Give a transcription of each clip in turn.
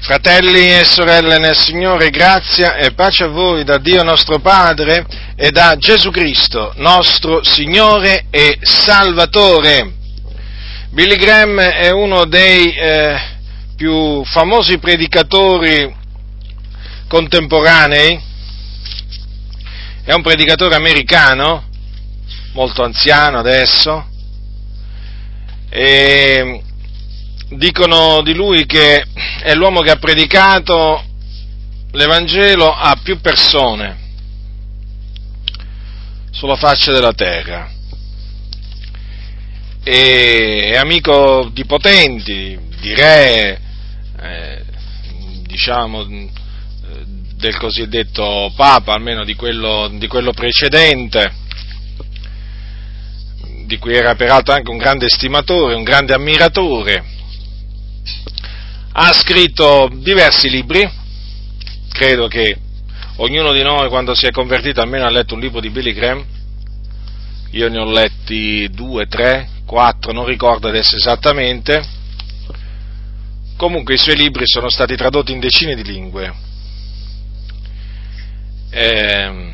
Fratelli e sorelle nel Signore, grazia e pace a voi da Dio nostro Padre e da Gesù Cristo, nostro Signore e Salvatore. Billy Graham è uno dei eh, più famosi predicatori contemporanei, è un predicatore americano, molto anziano adesso, e dicono di lui che è l'uomo che ha predicato l'Evangelo a più persone sulla faccia della terra. E è amico di potenti, di re, eh, diciamo del cosiddetto Papa, almeno di quello, di quello precedente, di cui era peraltro anche un grande estimatore, un grande ammiratore ha scritto diversi libri, credo che ognuno di noi quando si è convertito almeno ha letto un libro di Billy Graham, io ne ho letti due, tre, quattro, non ricordo adesso esattamente, comunque i suoi libri sono stati tradotti in decine di lingue. Eh,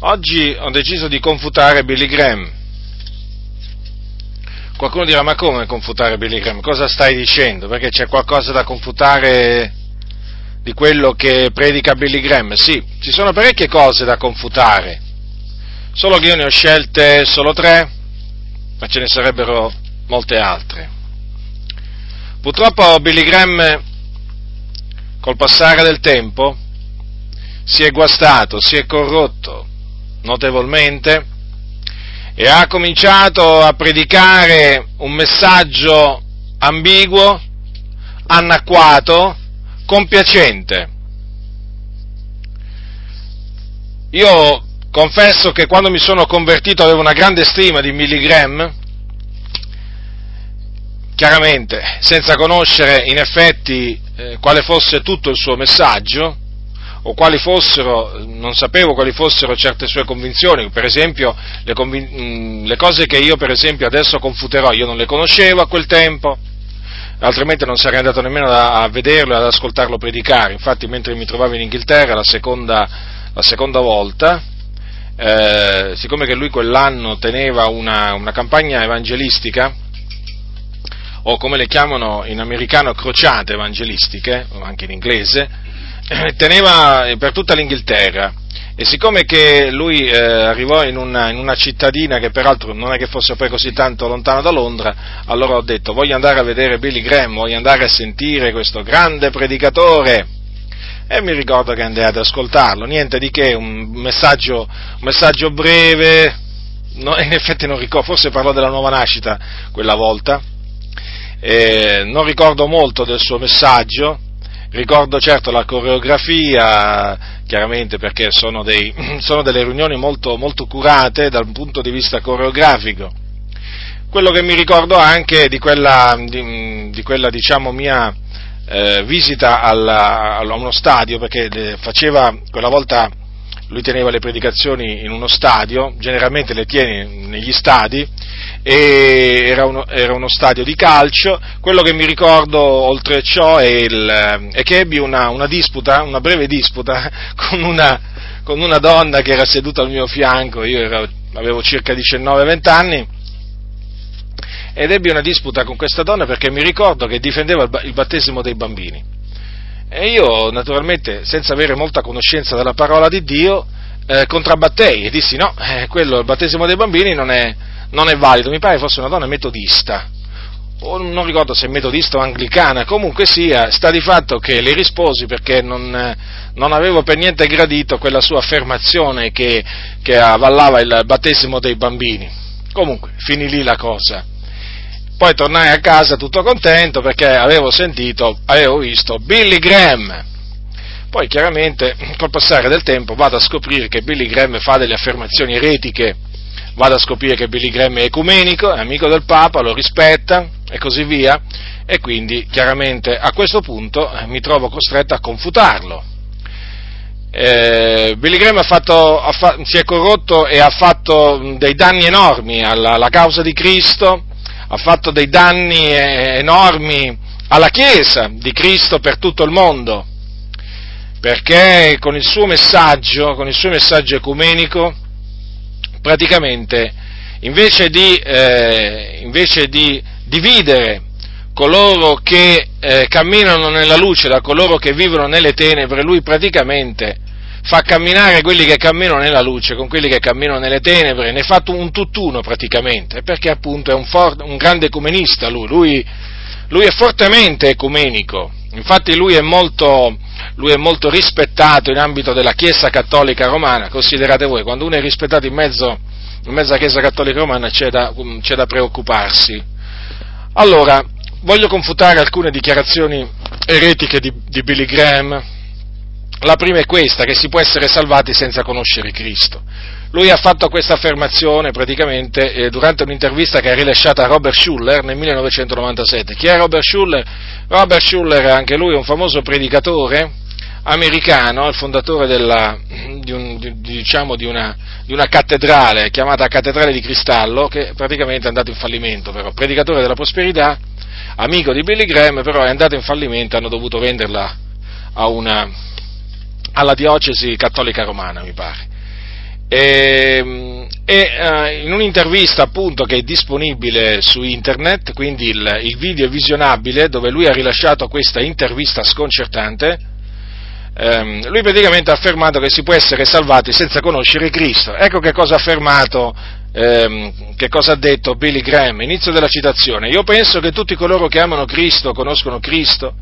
oggi ho deciso di confutare Billy Graham Qualcuno dirà, ma come confutare Billy Graham? Cosa stai dicendo? Perché c'è qualcosa da confutare di quello che predica Billy Graham? Sì, ci sono parecchie cose da confutare, solo che io ne ho scelte solo tre, ma ce ne sarebbero molte altre. Purtroppo Billy Graham, col passare del tempo, si è guastato, si è corrotto notevolmente e ha cominciato a predicare un messaggio ambiguo, anacquato, compiacente. Io confesso che quando mi sono convertito avevo una grande stima di Billy Graham, chiaramente senza conoscere in effetti eh, quale fosse tutto il suo messaggio, o quali fossero, non sapevo quali fossero certe sue convinzioni, per esempio le, convin- le cose che io per esempio adesso confuterò, io non le conoscevo a quel tempo, altrimenti non sarei andato nemmeno a, vederlo e ad ascoltarlo predicare. Infatti, mentre mi trovavo in Inghilterra la seconda, la seconda volta, eh, siccome che lui quell'anno teneva una, una, campagna evangelistica, o come le chiamano in americano crociate evangelistiche, o anche in inglese, teneva per tutta l'Inghilterra. E siccome che lui eh, arrivò in una, in una, cittadina che peraltro non è che fosse poi così tanto lontano da Londra, allora ho detto voglio andare a vedere Billy Graham, voglio andare a sentire questo grande predicatore. E mi ricordo che andai ad ascoltarlo, niente di che, un messaggio, un messaggio breve, no, in effetti non ricordo, forse parlò della nuova nascita quella volta, eh, non ricordo molto del suo messaggio, Ricordo certo la coreografia, chiaramente perché sono, dei, sono delle riunioni molto, molto curate dal punto di vista coreografico. Quello che mi ricordo anche di quella, di, di quella diciamo, mia eh, visita alla, a uno stadio, perché faceva quella volta lui teneva le predicazioni in uno stadio, generalmente le tiene negli stadi, e era uno, era uno stadio di calcio. Quello che mi ricordo oltre ciò è, il, è che ebbi una, una, disputa, una breve disputa con una, con una, donna che era seduta al mio fianco, io ero, avevo circa 19-20 anni, ed ebbi una disputa con questa donna perché mi ricordo che difendeva il battesimo dei bambini. E io, naturalmente, senza avere molta conoscenza della parola di Dio, eh, contrabbattei e dissi no, eh, quello, il battesimo dei bambini non è, non è valido, mi pare fosse una donna metodista, o non ricordo se metodista o anglicana, comunque sia, sta di fatto che le risposi perché non, non avevo per niente gradito quella sua affermazione che, che avvallava il battesimo dei bambini. Comunque, finì lì la cosa. Poi tornai a casa tutto contento perché avevo sentito, avevo visto Billy Graham. Poi chiaramente col passare del tempo vado a scoprire che Billy Graham fa delle affermazioni eretiche, vado a scoprire che Billy Graham è ecumenico, è amico del Papa, lo rispetta e così via, e quindi chiaramente a questo punto eh, mi trovo costretto a confutarlo. Eh, Billy Graham ha fatto, ha fa, si è corrotto e ha fatto dei danni enormi alla, alla causa di Cristo, ha fatto dei danni enormi alla Chiesa di Cristo per tutto il mondo, perché con il suo messaggio, con il suo messaggio ecumenico, praticamente invece di, eh, invece di dividere coloro che eh, camminano nella luce da coloro che vivono nelle tenebre, lui praticamente fa camminare quelli che camminano nella luce con quelli che camminano nelle tenebre, ne fa un tutt'uno praticamente, perché appunto è un, for- un grande ecumenista lui, lui, lui, è fortemente ecumenico, infatti lui è, molto, lui è molto rispettato in ambito della Chiesa Cattolica Romana, considerate voi, quando uno è rispettato in mezzo, in mezzo alla Chiesa Cattolica Romana c'è da, c'è da preoccuparsi. Allora, voglio confutare alcune dichiarazioni eretiche di, di Billy Graham, la prima è questa, che si può essere salvati senza conoscere Cristo. Lui ha fatto questa affermazione praticamente eh, durante un'intervista che ha rilasciato a Robert Schuller nel 1997. Chi è Robert Schuller? Robert Schuller, anche lui, è un famoso predicatore americano, il fondatore della, di, un, di, diciamo, di, una, di, una, cattedrale chiamata Cattedrale di Cristallo, che praticamente è andato in fallimento, però, predicatore della prosperità, amico di Billy Graham, però è andato in fallimento, hanno dovuto venderla a una, alla diocesi cattolica romana, mi pare. E, e uh, in un'intervista appunto che è disponibile su internet, quindi il, il, video è visionabile, dove lui ha rilasciato questa intervista sconcertante, um, lui praticamente ha affermato che si può essere salvati senza conoscere Cristo. Ecco che cosa ha affermato ehm, che cosa ha detto Billy Graham, inizio della citazione, io penso che tutti coloro che amano Cristo conoscono Cristo,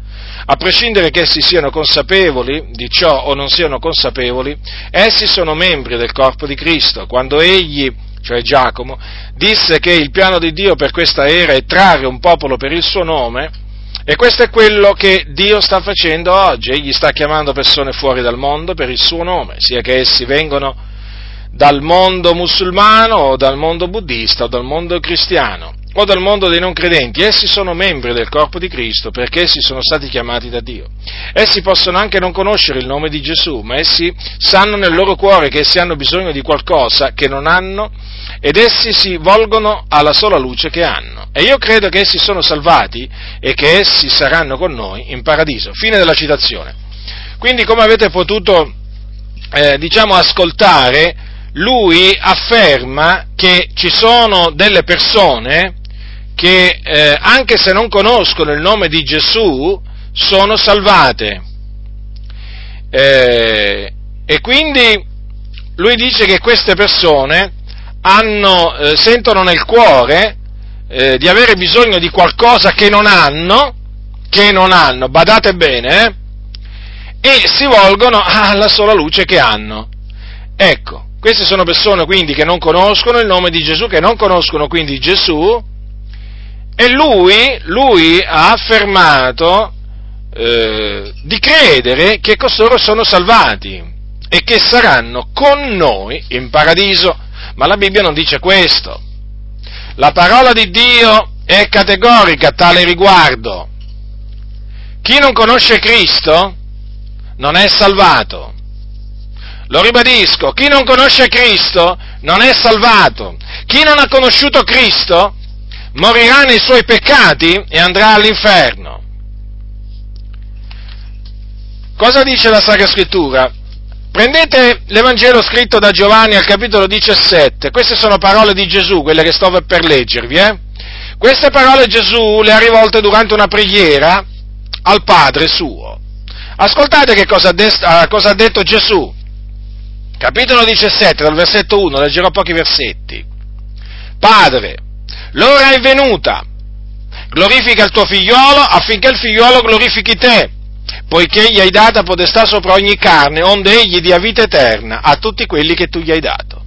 a prescindere che essi siano consapevoli di ciò o non siano consapevoli, essi sono membri del corpo di Cristo. Quando egli, cioè Giacomo, disse che il piano di Dio per questa era è trarre un popolo per il suo nome, e questo è quello che Dio sta facendo oggi, egli sta chiamando persone fuori dal mondo per il suo nome, sia che essi vengano dal mondo musulmano o dal mondo buddista o dal mondo cristiano o dal mondo dei non credenti, essi sono membri del corpo di Cristo perché essi sono stati chiamati da Dio. Essi possono anche non conoscere il nome di Gesù, ma essi sanno nel loro cuore che essi hanno bisogno di qualcosa che non hanno ed essi si volgono alla sola luce che hanno. E io credo che essi sono salvati e che essi saranno con noi in paradiso. Fine della citazione. Quindi come avete potuto eh, diciamo ascoltare, lui afferma che ci sono delle persone che eh, anche se non conoscono il nome di Gesù sono salvate. Eh, e quindi lui dice che queste persone hanno, eh, sentono nel cuore eh, di avere bisogno di qualcosa che non hanno, che non hanno, badate bene, eh, e si volgono alla sola luce che hanno. Ecco, queste sono persone quindi che non conoscono il nome di Gesù, che non conoscono quindi Gesù, e lui, lui ha affermato eh, di credere che costoro sono salvati e che saranno con noi in paradiso. Ma la Bibbia non dice questo. La parola di Dio è categorica a tale riguardo. Chi non conosce Cristo non è salvato. Lo ribadisco, chi non conosce Cristo non è salvato. Chi non ha conosciuto Cristo morirà nei suoi peccati e andrà all'inferno. Cosa dice la Sacra Scrittura? Prendete l'Evangelo scritto da Giovanni al capitolo 17, queste sono parole di Gesù, quelle che sto per leggervi. Eh? Queste parole Gesù le ha rivolte durante una preghiera al Padre suo. Ascoltate che cosa ha detto Gesù capitolo 17, dal versetto 1, leggerò pochi versetti. Padre, l'ora è venuta, glorifica il tuo figliolo affinché il figliolo glorifichi te, poiché gli hai data potestà sopra ogni carne, onde egli dia vita eterna a tutti quelli che tu gli hai dato.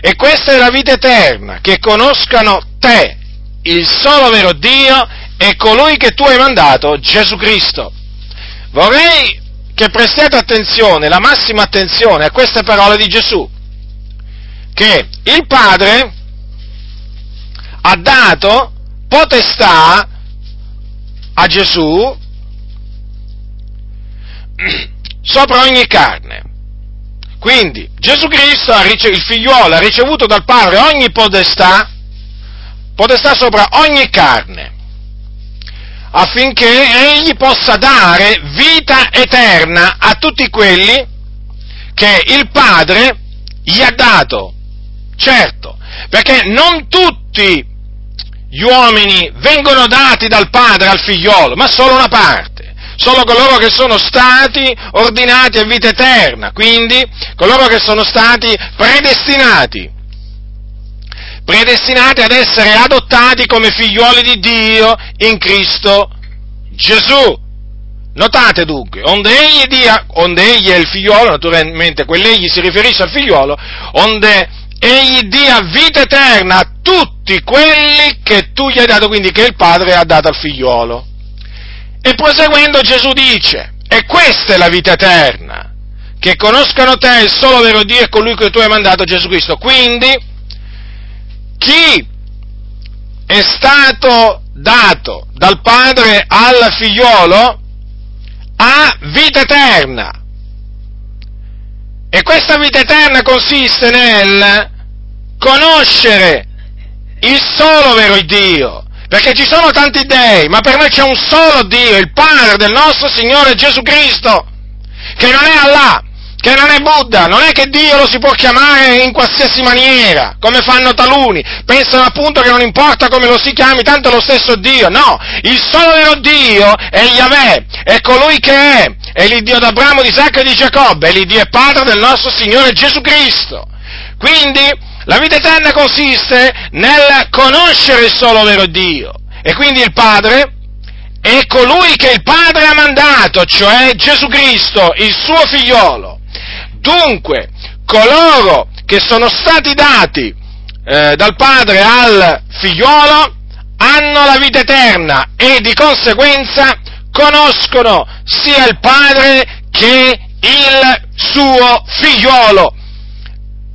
E questa è la vita eterna, che conoscano te, il solo vero Dio, e colui che tu hai mandato, Gesù Cristo. Vorrei che prestiate attenzione, la massima attenzione a queste parole di Gesù, che il Padre ha dato potestà a Gesù sopra ogni carne. Quindi Gesù Cristo, il figliuolo, ha ricevuto dal Padre ogni potestà, potestà sopra ogni carne. Affinché egli possa dare vita eterna a tutti quelli che il Padre gli ha dato. Certo, perché non tutti gli uomini vengono dati dal Padre al figliolo, ma solo una parte. Solo coloro che sono stati ordinati a vita eterna, quindi coloro che sono stati predestinati predestinati ad essere adottati come figlioli di Dio in Cristo Gesù. Notate dunque, onde egli, dia, onde egli è il figliolo, naturalmente quell'egli si riferisce al figliolo, onde egli dia vita eterna a tutti quelli che tu gli hai dato, quindi che il padre ha dato al figliolo. E proseguendo Gesù dice, e questa è la vita eterna, che conoscano te il solo vero Dio e colui che tu hai mandato Gesù Cristo. Quindi, chi è stato dato dal padre al figliolo ha vita eterna. E questa vita eterna consiste nel conoscere il solo vero Dio. Perché ci sono tanti dei, ma per noi c'è un solo Dio, il Padre del nostro Signore Gesù Cristo, che non è Allah, che non è Buddha, non è che Dio lo si può chiamare in qualsiasi maniera, come fanno taluni, pensano appunto che non importa come lo si chiami, tanto è lo stesso Dio, no, il solo vero Dio è Yahweh, è colui che è, è l'Iddio d'Abramo, di Isacco e di Giacobbe, è l'Iddio e Padre del nostro Signore Gesù Cristo. Quindi la vita eterna consiste nel conoscere il solo vero Dio, e quindi il Padre è colui che il Padre ha mandato, cioè Gesù Cristo, il suo figliolo. Dunque, coloro che sono stati dati eh, dal padre al figliolo hanno la vita eterna e di conseguenza conoscono sia il padre che il suo figliolo.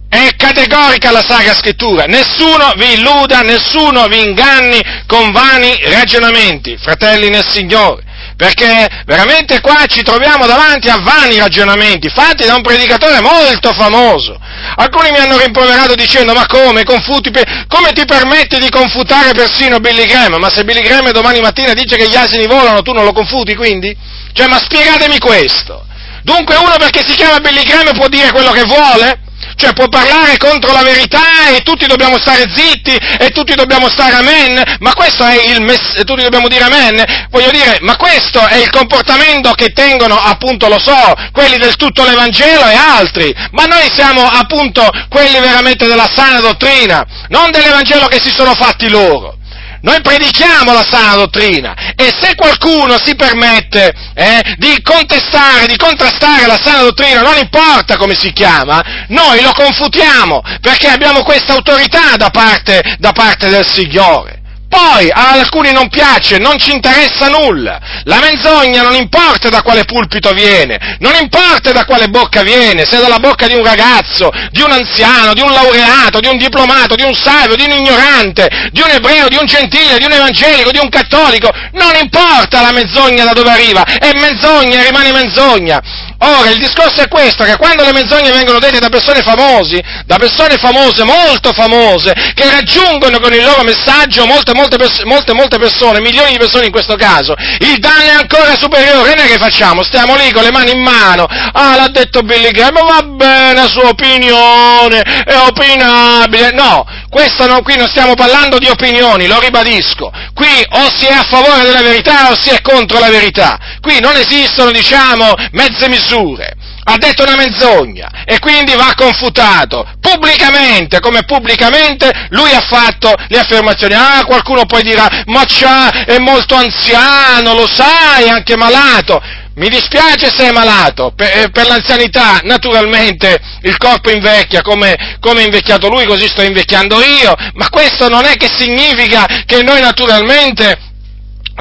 È categorica la Sacra Scrittura, nessuno vi illuda, nessuno vi inganni con vani ragionamenti, fratelli nel Signore perché veramente qua ci troviamo davanti a vani ragionamenti fatti da un predicatore molto famoso. Alcuni mi hanno rimproverato dicendo ma come, confuti, come ti permetti di confutare persino Billy Graham? Ma se Billy Graham domani mattina dice che gli asini volano tu non lo confuti quindi? Cioè ma spiegatemi questo. Dunque uno perché si chiama Billy Graham può dire quello che vuole? Cioè può parlare contro la verità e tutti dobbiamo stare zitti e tutti dobbiamo stare amen, ma questo è il mess- tutti dobbiamo dire amen, voglio dire, ma questo è il comportamento che tengono appunto, lo so, quelli del tutto l'Evangelo e altri, ma noi siamo appunto quelli veramente della sana dottrina, non dell'Evangelo che si sono fatti loro. Noi predichiamo la sana dottrina e se qualcuno si permette eh, di contestare, di contrastare la sana dottrina, non importa come si chiama, noi lo confutiamo perché abbiamo questa autorità da parte, da parte del Signore. Poi a alcuni non piace, non ci interessa nulla. La menzogna non importa da quale pulpito viene, non importa da quale bocca viene, se dalla bocca di un ragazzo, di un anziano, di un laureato, di un diplomato, di un savio, di un ignorante, di un ebreo, di un gentile, di un evangelico, di un cattolico, non importa la menzogna da dove arriva, è menzogna e rimane menzogna. Ora, il discorso è questo, che quando le menzogne vengono dette da persone famosi, da persone famose, molto famose, che raggiungono con il loro messaggio molte, molte, molte, molte persone, milioni di persone in questo caso, il danno è ancora superiore. Noi che facciamo? Stiamo lì con le mani in mano. Ah, l'ha detto Billy Graham, va bene, la sua opinione, è opinabile. No, questo no, qui non stiamo parlando di opinioni, lo ribadisco. Qui o si è a favore della verità o si è contro la verità. Qui non esistono, diciamo, mezze misure misure, ha detto una menzogna e quindi va confutato pubblicamente, come pubblicamente lui ha fatto le affermazioni. Ah, qualcuno poi dirà, ma c'ha, è molto anziano, lo sai, è anche malato. Mi dispiace se è malato, per, eh, per, l'anzianità naturalmente il corpo invecchia come, come è invecchiato lui, così sto invecchiando io, ma questo non è che significa che noi naturalmente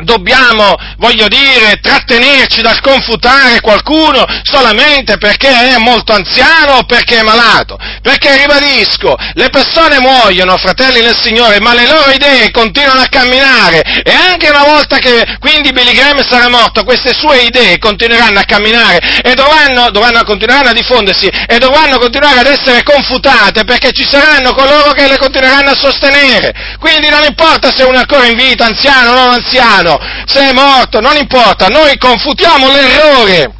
dobbiamo, voglio dire, trattenerci dal confutare qualcuno solamente perché è molto anziano o perché è malato. Perché ribadisco, le persone muoiono, fratelli del Signore, ma le loro idee continuano a camminare e anche una volta che quindi Billy Graham sarà morto, queste sue idee continueranno a camminare e dovranno, dovranno continueranno a diffondersi e dovranno continuare ad essere confutate perché ci saranno coloro che le continueranno a sostenere. Quindi non importa se uno è ancora in vita, anziano o non anziano, cristiano, se è morto, non importa, noi confutiamo l'errore,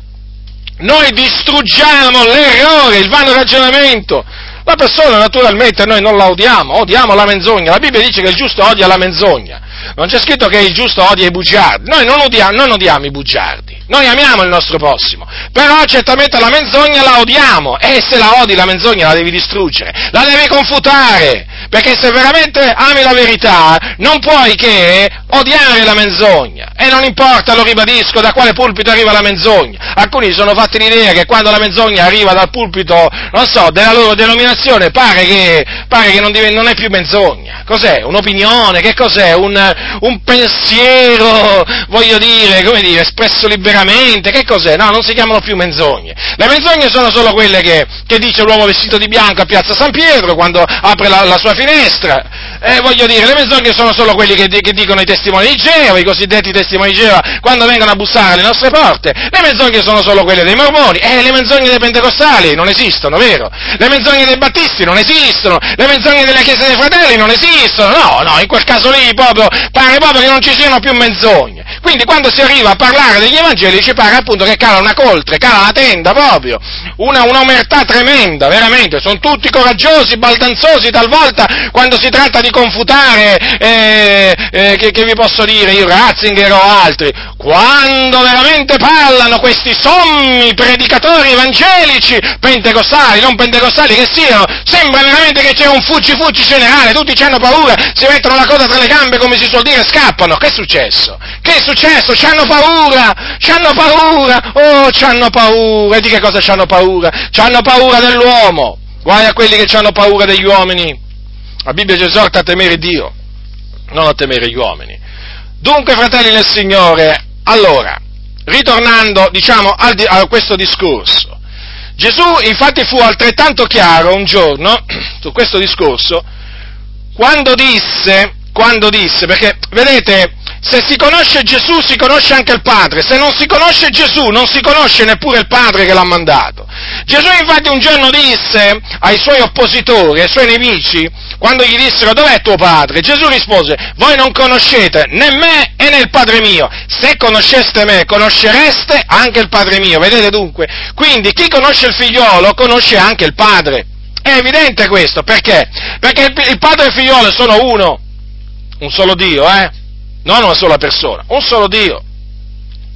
noi distruggiamo l'errore, il vano ragionamento. La persona naturalmente noi non la odiamo, odiamo la menzogna. La Bibbia dice che il giusto odia la menzogna. Non c'è scritto che il giusto odia i bugiardi. Noi non odiamo, non odiamo i bugiardi. Noi amiamo il nostro prossimo. Però certamente la menzogna la odiamo. E se la odi la menzogna la devi distruggere. La devi confutare. Perché se veramente ami la verità, non puoi che odiare la menzogna. E non importa, lo ribadisco, da quale pulpito arriva la menzogna. Alcuni sono fatti l'idea che quando la menzogna arriva dal pulpito, non so, della loro denominazione, pare che, pare che non, diventa, non, è più menzogna. Cos'è? Un'opinione? Che cos'è? Un, un pensiero, voglio dire, come dire, espresso liberamente? Che cos'è? No, non si chiamano più menzogne. Le menzogne sono solo quelle che, che dice l'uomo vestito di bianco a Piazza San Pietro quando apre la, la sua finestra. Eh, voglio dire, le menzogne sono solo quelli che, che dicono i testimoni di Geova, i cosiddetti testimoni di Geova, quando vengono a bussare alle nostre porte. Le menzogne sono solo quelle dei mormoni, eh, le menzogne dei pentecostali non esistono, vero? Le menzogne dei battisti non esistono, le menzogne delle chiese dei fratelli non esistono, no, no, in quel caso lì proprio, pare proprio che non ci siano più menzogne. Quindi quando si arriva a parlare degli evangeli ci pare appunto che cala una coltre, cala una tenda proprio, una, un'omertà tremenda, veramente, sono tutti coraggiosi, baldanzosi talvolta quando si tratta di confutare, eh, eh, che, che, vi posso dire, io Ratzinger o altri, quando veramente parlano questi sommi predicatori evangelici, pentecostali, non pentecostali che siano, sembra veramente che c'è un fuggi-fuggi generale, tutti hanno paura, si mettono la coda tra le gambe come si suol dire scappano. Che è successo? Che è successo? Ci hanno paura, ci hanno paura, oh, ci hanno paura, e di che cosa ci hanno paura? Ci hanno paura dell'uomo, guai a quelli che hanno paura degli uomini. La Bibbia ci esorta a temere Dio, non a temere gli uomini. Dunque, fratelli del Signore, allora, ritornando, diciamo, a questo discorso, Gesù infatti fu altrettanto chiaro un giorno su questo discorso quando disse, quando disse, perché vedete, se si conosce Gesù si conosce anche il Padre, se non si conosce Gesù non si conosce neppure il Padre che l'ha mandato. Gesù infatti un giorno disse ai suoi oppositori, ai suoi nemici, quando gli dissero dov'è tuo padre? Gesù rispose, voi non conoscete né me né il Padre mio. Se conosceste me, conoscereste anche il Padre mio. Vedete dunque? Quindi chi conosce il figliolo conosce anche il Padre. È evidente questo, perché? Perché il Padre e il figliolo sono uno, un solo Dio, eh? Non una sola persona, un solo Dio.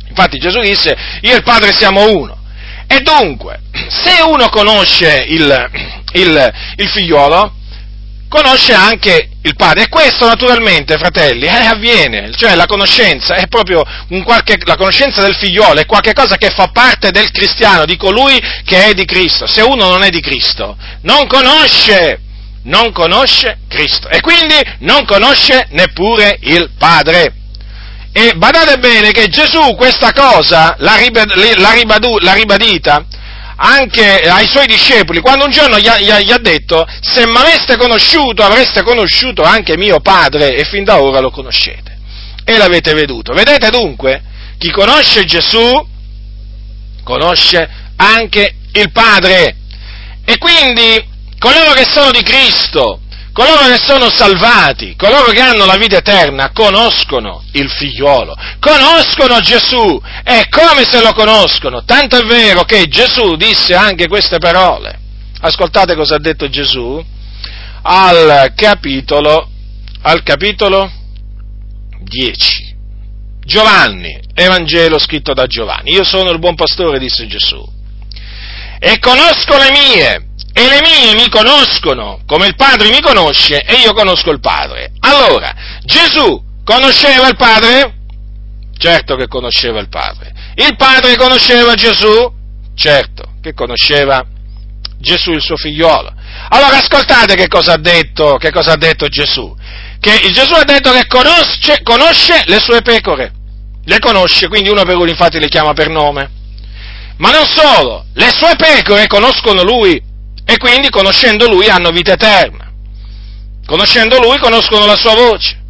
Infatti Gesù disse, io e il Padre siamo uno. E dunque, se uno conosce il, il, il figliolo, conosce anche il padre. E questo naturalmente, fratelli, eh, avviene, cioè la conoscenza è proprio qualche, la conoscenza del figliolo, è qualcosa che fa parte del cristiano, di colui che è di Cristo. Se uno non è di Cristo, non conosce, non conosce Cristo e quindi non conosce neppure il Padre. E badate bene che Gesù questa cosa l'ha, ribadita anche ai suoi discepoli, quando un giorno gli ha, gli ha, gli ha detto, se mi aveste conosciuto avreste conosciuto anche mio padre e fin da ora lo conoscete. E l'avete veduto. Vedete dunque, chi conosce Gesù conosce anche il Padre. E quindi coloro che sono di Cristo Coloro che sono salvati, coloro che hanno la vita eterna, conoscono il figliuolo, conoscono Gesù e come se lo conoscono. Tanto è vero che Gesù disse anche queste parole. Ascoltate cosa ha detto Gesù al capitolo, al capitolo 10. Giovanni, Evangelo scritto da Giovanni. Io sono il buon pastore, disse Gesù, e conosco le mie e le mie mi conoscono come il Padre mi conosce e io conosco il Padre. Allora, Gesù conosceva il Padre? Certo che conosceva il Padre. Il Padre conosceva Gesù? Certo che conosceva Gesù il suo figliolo. Allora ascoltate che cosa ha detto, cosa ha detto Gesù. Che Gesù ha detto che conosce, conosce le sue pecore. Le conosce, quindi uno per uno infatti le chiama per nome. Ma non solo, le sue pecore conoscono lui e quindi conoscendo Lui hanno vita eterna. Conoscendo Lui conoscono la sua voce.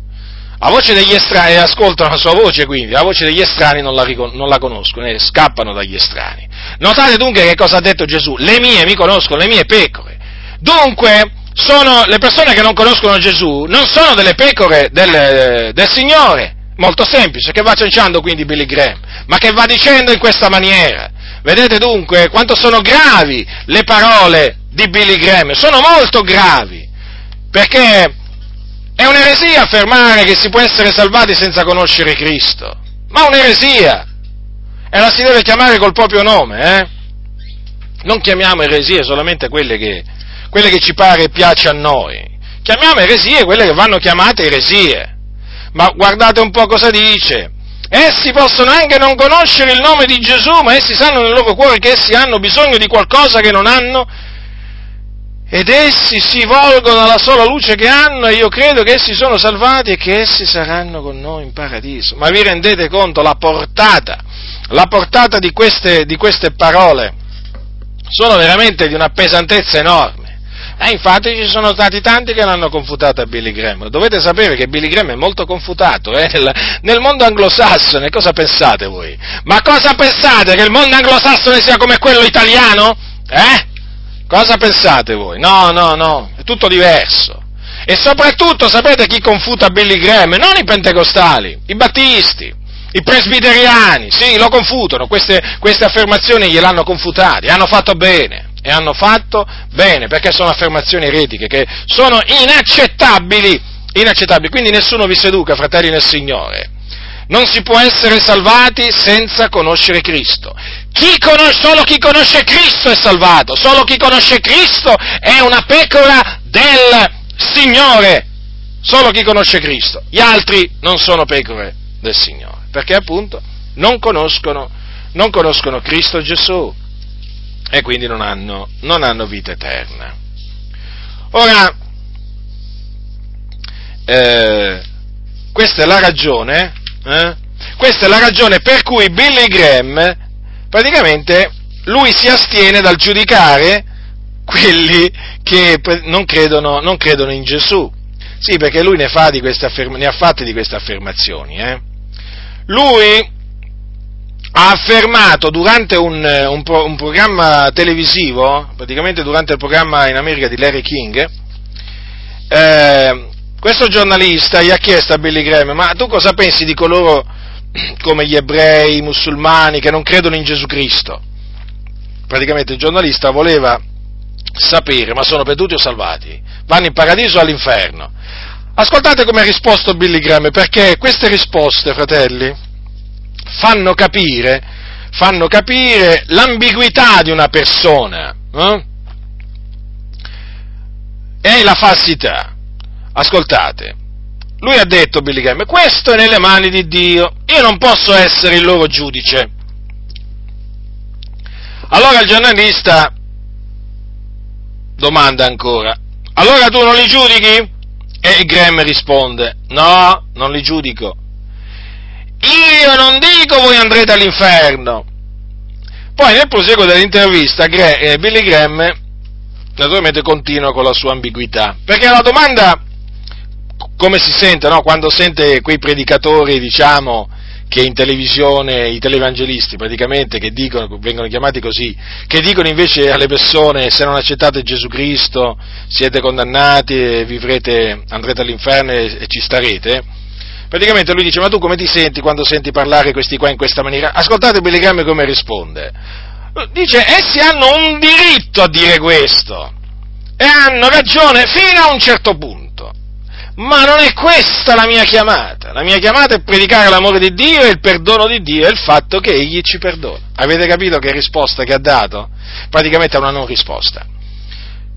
La voce degli estranei, ascoltano la sua voce quindi, la voce degli estranei non la, non la conoscono e scappano dagli estranei. Notate dunque che cosa ha detto Gesù, le mie mi conoscono, le mie pecore. Dunque, sono le persone che non conoscono Gesù, non sono delle pecore del, del Signore, Molto semplice, che va cianciando quindi Billy Graham, ma che va dicendo in questa maniera. Vedete dunque quanto sono gravi le parole di Billy Graham, sono molto gravi, perché è un'eresia affermare che si può essere salvati senza conoscere Cristo, ma un'eresia, e la si deve chiamare col proprio nome, eh? Non chiamiamo eresie solamente quelle che, quelle che ci pare e piace a noi, chiamiamo eresie quelle che vanno chiamate eresie. Ma guardate un po' cosa dice. Essi possono anche non conoscere il nome di Gesù, ma essi sanno nel loro cuore che essi hanno bisogno di qualcosa che non hanno ed essi si volgono alla sola luce che hanno e io credo che essi sono salvati e che essi saranno con noi in paradiso. Ma vi rendete conto la portata, la portata di queste, di queste parole? Sono veramente di una pesantezza enorme. E infatti ci sono stati tanti che l'hanno confutato a Billy Graham. Dovete sapere che Billy Graham è molto confutato eh? nel mondo anglosassone. Cosa pensate voi? Ma cosa pensate? Che il mondo anglosassone sia come quello italiano? Eh? Cosa pensate voi? No, no, no, è tutto diverso. E soprattutto sapete chi confuta Billy Graham? Non i pentecostali, i battisti, i presbiteriani, sì, lo confutano, queste, queste affermazioni gliel'hanno confutate, hanno fatto bene, e hanno fatto bene, perché sono affermazioni eretiche che sono inaccettabili, inaccettabili. Quindi nessuno vi seduca, fratelli nel Signore. Non si può essere salvati senza conoscere Cristo. Chi conosce, solo chi conosce Cristo è salvato, solo chi conosce Cristo è una pecora del Signore. Solo chi conosce Cristo. Gli altri non sono pecore del Signore, perché appunto non conoscono, non conoscono Cristo Gesù e quindi non hanno, non hanno vita eterna. Ora, eh, questa è la ragione, eh? questa è la ragione per cui Billy Graham praticamente lui si astiene dal giudicare quelli che non credono, non credono in Gesù. Sì, perché lui ne, fa afferma, ne ha fatte di queste affermazioni. Eh? Lui ha affermato durante un, un, un, programma televisivo, praticamente durante il programma in America di Larry King, eh, questo giornalista gli ha chiesto a Billy Graham, ma tu cosa pensi di coloro come gli ebrei, i musulmani che non credono in Gesù Cristo? Praticamente il giornalista voleva sapere, ma sono perduti o salvati? Vanno in paradiso o all'inferno? Ascoltate come ha risposto Billy Graham, perché queste risposte, fratelli, fanno capire, fanno capire l'ambiguità di una persona eh? e la falsità. Ascoltate, lui ha detto, Billy Graham, questo è nelle mani di Dio, io non posso essere il loro giudice. Allora il giornalista domanda ancora, allora tu non li giudichi? E Graham risponde, no, non li giudico, io non dico voi andrete all'inferno. Poi nel proseguo dell'intervista eh, Billy Graham naturalmente continua con la sua ambiguità, perché la domanda, come si sente, no? quando sente quei predicatori, diciamo, che in televisione, i televangelisti praticamente, che dicono, vengono chiamati così, che dicono invece alle persone se non accettate Gesù Cristo siete condannati vivrete, andrete all'inferno e, e ci starete, praticamente lui dice, ma tu come ti senti quando senti parlare questi qua in questa maniera? Ascoltate Billy Graham come risponde. Dice, essi hanno un diritto a dire questo e hanno ragione fino a un certo punto. Ma non è questa la mia chiamata. La mia chiamata è predicare l'amore di Dio e il perdono di Dio e il fatto che Egli ci perdona. Avete capito che risposta che ha dato? Praticamente è una non risposta.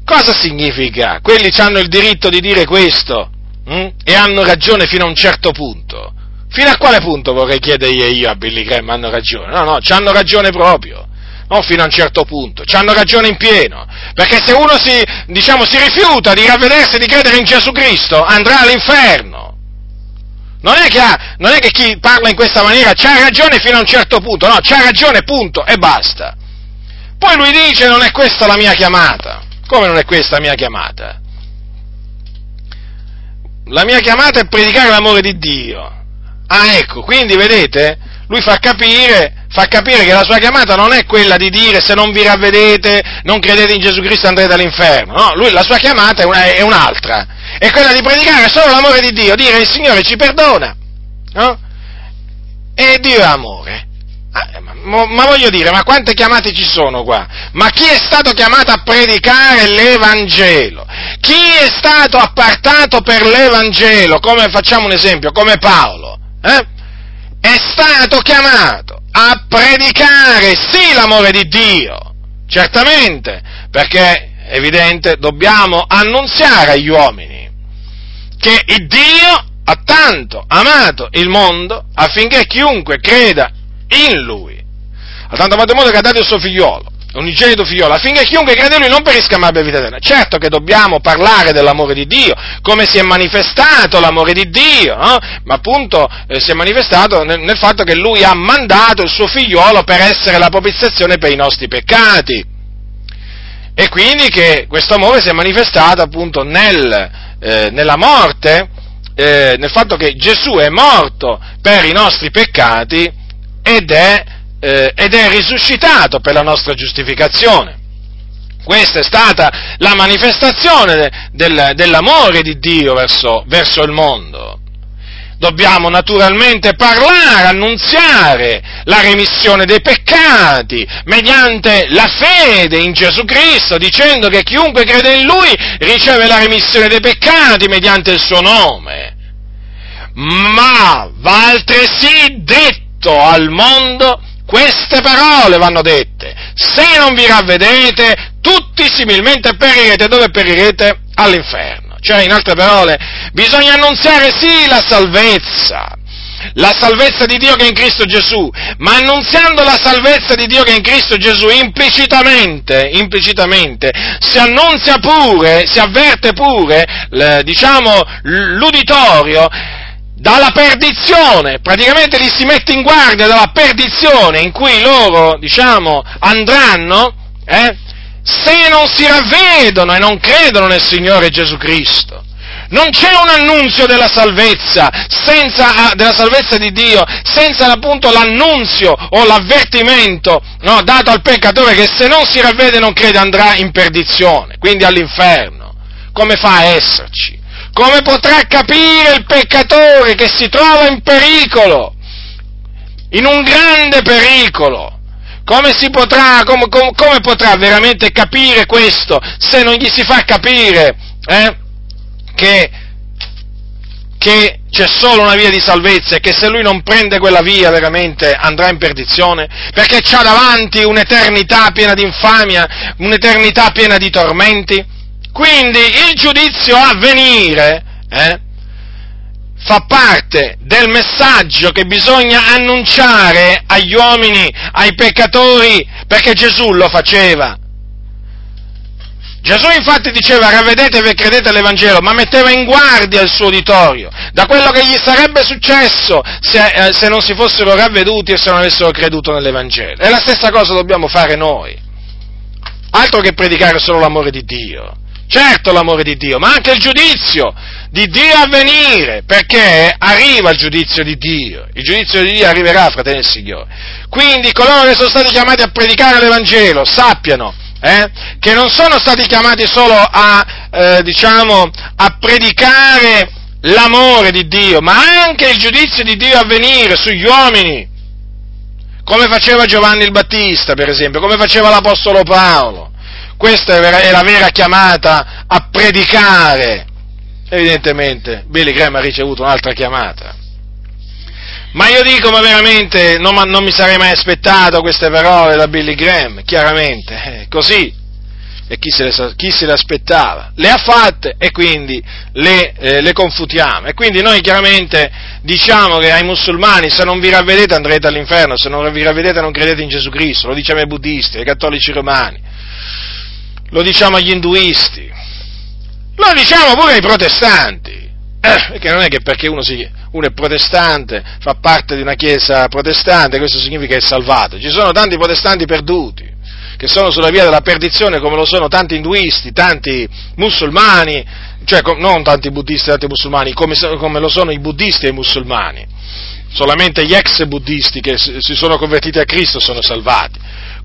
Cosa significa? Quelli hanno il diritto di dire questo hm? e hanno ragione fino a un certo punto. Fino a quale punto vorrei chiedere io a Billy Graham hanno ragione? No, no, hanno ragione proprio. Non fino a un certo punto, ci hanno ragione in pieno, perché se uno si, diciamo, si rifiuta di ravvedersi e di credere in Gesù Cristo, andrà all'inferno. Non è, che ha, non è che chi parla in questa maniera c'ha ragione fino a un certo punto, no, c'ha ragione punto e basta. Poi lui dice non è questa la mia chiamata. Come non è questa la mia chiamata? La mia chiamata è predicare l'amore di Dio. Ah, ecco, quindi vedete, lui fa capire, fa capire che la sua chiamata non è quella di dire se non vi ravvedete, non credete in Gesù Cristo andrete all'inferno. No, lui, la sua chiamata è, una, è un'altra, è quella di predicare solo l'amore di Dio, dire il Signore ci perdona. No? E Dio è amore. Ah, ma, ma, voglio dire, ma quante chiamate ci sono qua? Ma chi è stato chiamato a predicare l'Evangelo? Chi è stato appartato per l'Evangelo? Come facciamo un esempio, come Paolo? Eh? È stato chiamato a predicare sì l'amore di Dio, certamente, perché è evidente, dobbiamo annunziare agli uomini che il Dio ha tanto amato il mondo affinché chiunque creda in Lui. Ha tanto amato il mondo che ha dato il suo figliolo, unigenito figliolo, affinché chiunque crede in Lui non perisca ma abbia vita eterna. Certo che dobbiamo parlare dell'amore di Dio, come si è manifestato l'amore di Dio, no? ma appunto eh, si è manifestato nel, nel fatto che Lui ha mandato il suo figliolo per essere la propiziazione per i nostri peccati. E quindi che questo amore si è manifestato appunto nel, eh, nella morte, eh, nel fatto che Gesù è morto per i nostri peccati ed è, eh, ed è risuscitato per la nostra giustificazione. Questa è stata la manifestazione del, dell'amore di Dio verso, verso il mondo. Dobbiamo naturalmente parlare, annunziare la remissione dei peccati mediante la fede in Gesù Cristo, dicendo che chiunque crede in Lui riceve la remissione dei peccati mediante il suo nome. Ma va altresì detto detto al mondo, queste parole vanno dette. Se non vi ravvedete, tutti similmente perirete. Dove perirete? All'inferno. Cioè, in altre parole, bisogna annunziare sì la salvezza, la salvezza di Dio che è in Cristo Gesù, ma annunziando la salvezza di Dio che è in Cristo Gesù implicitamente, implicitamente, si annunzia pure, si avverte pure, diciamo, l'uditorio dalla perdizione, praticamente li si mette in guardia dalla perdizione in cui loro, diciamo, andranno, eh, se non si ravvedono e non credono nel Signore Gesù Cristo. Non c'è un annunzio della salvezza, senza, ah, della salvezza di Dio, senza appunto l'annunzio o l'avvertimento no, dato al peccatore che se non si ravvede e non crede andrà in perdizione, quindi all'inferno. Come fa a esserci? Come potrà capire il peccatore che si trova in pericolo, in un grande pericolo? Come, potrà, come, come, come potrà veramente capire questo se non gli si fa capire eh, che, che c'è solo una via di salvezza e che se lui non prende quella via veramente andrà in perdizione, perché c'ha davanti un'eternità piena di infamia, un'eternità piena di tormenti. Quindi il giudizio a venire eh, fa parte del messaggio che bisogna annunciare agli uomini, ai peccatori, perché Gesù lo faceva. Gesù infatti diceva ravvedetevi e credete all'Evangelo, ma metteva in guardia il suo uditorio da quello che gli sarebbe successo se, eh, se non si fossero ravveduti e se non avessero creduto nell'Evangelo. E la stessa cosa dobbiamo fare noi. Altro che predicare solo l'amore di Dio. Certo l'amore di Dio, ma anche il giudizio di Dio a venire, perché arriva il giudizio di Dio, il giudizio di Dio arriverà, fratelli del Signore. Quindi coloro che sono stati chiamati a predicare l'Evangelo sappiano eh, che non sono stati chiamati solo a, eh, diciamo, a predicare l'amore di Dio, ma anche il giudizio di Dio a venire sugli uomini, come faceva Giovanni il Battista, per esempio, come faceva l'Apostolo Paolo. Questa è la vera chiamata a predicare. Evidentemente Billy Graham ha ricevuto un'altra chiamata. Ma io dico, ma veramente non, non mi sarei mai aspettato queste parole da Billy Graham, chiaramente, eh, così. E chi se, le, chi se, le, aspettava? Le ha fatte e quindi le, eh, le confutiamo. E quindi noi chiaramente diciamo che ai musulmani se non vi ravvedete andrete all'inferno, se non vi ravvedete non credete in Gesù Cristo, lo diciamo ai buddisti, ai cattolici romani lo diciamo agli induisti, lo diciamo pure ai protestanti, eh, perché non è che perché uno, si, uno, è protestante, fa parte di una chiesa protestante, questo significa che è salvato. Ci sono tanti protestanti perduti, che sono sulla via della perdizione, come lo sono tanti induisti, tanti musulmani, cioè non tanti buddisti, tanti musulmani, come, come lo sono i buddisti e i musulmani. Solamente gli ex buddisti che si sono convertiti a Cristo sono salvati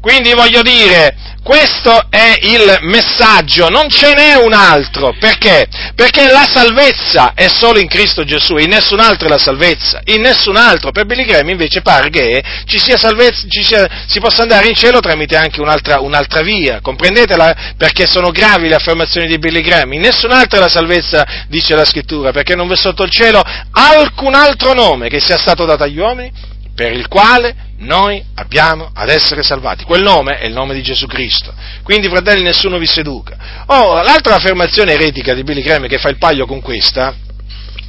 Quindi voglio dire, questo è il messaggio, non ce n'è un altro. Perché? Perché la salvezza è solo in Cristo Gesù, in nessun altro è la salvezza, in nessun altro. Per Billy Graham invece pare che ci sia salvezza, ci sia, si possa andare in cielo tramite anche un'altra, un'altra via. Comprendete la, perché sono gravi le affermazioni di Billy Graham? In nessun altro è la salvezza, dice la scrittura, perché non v'è sotto il cielo alcun altro nome che sia stato dato agli uomini per il quale noi abbiamo ad essere salvati. Quel nome è il nome di Gesù Cristo. Quindi, fratelli, nessuno vi seduca. Oh, l'altra affermazione eretica di Billy Graham che fa il paio con questa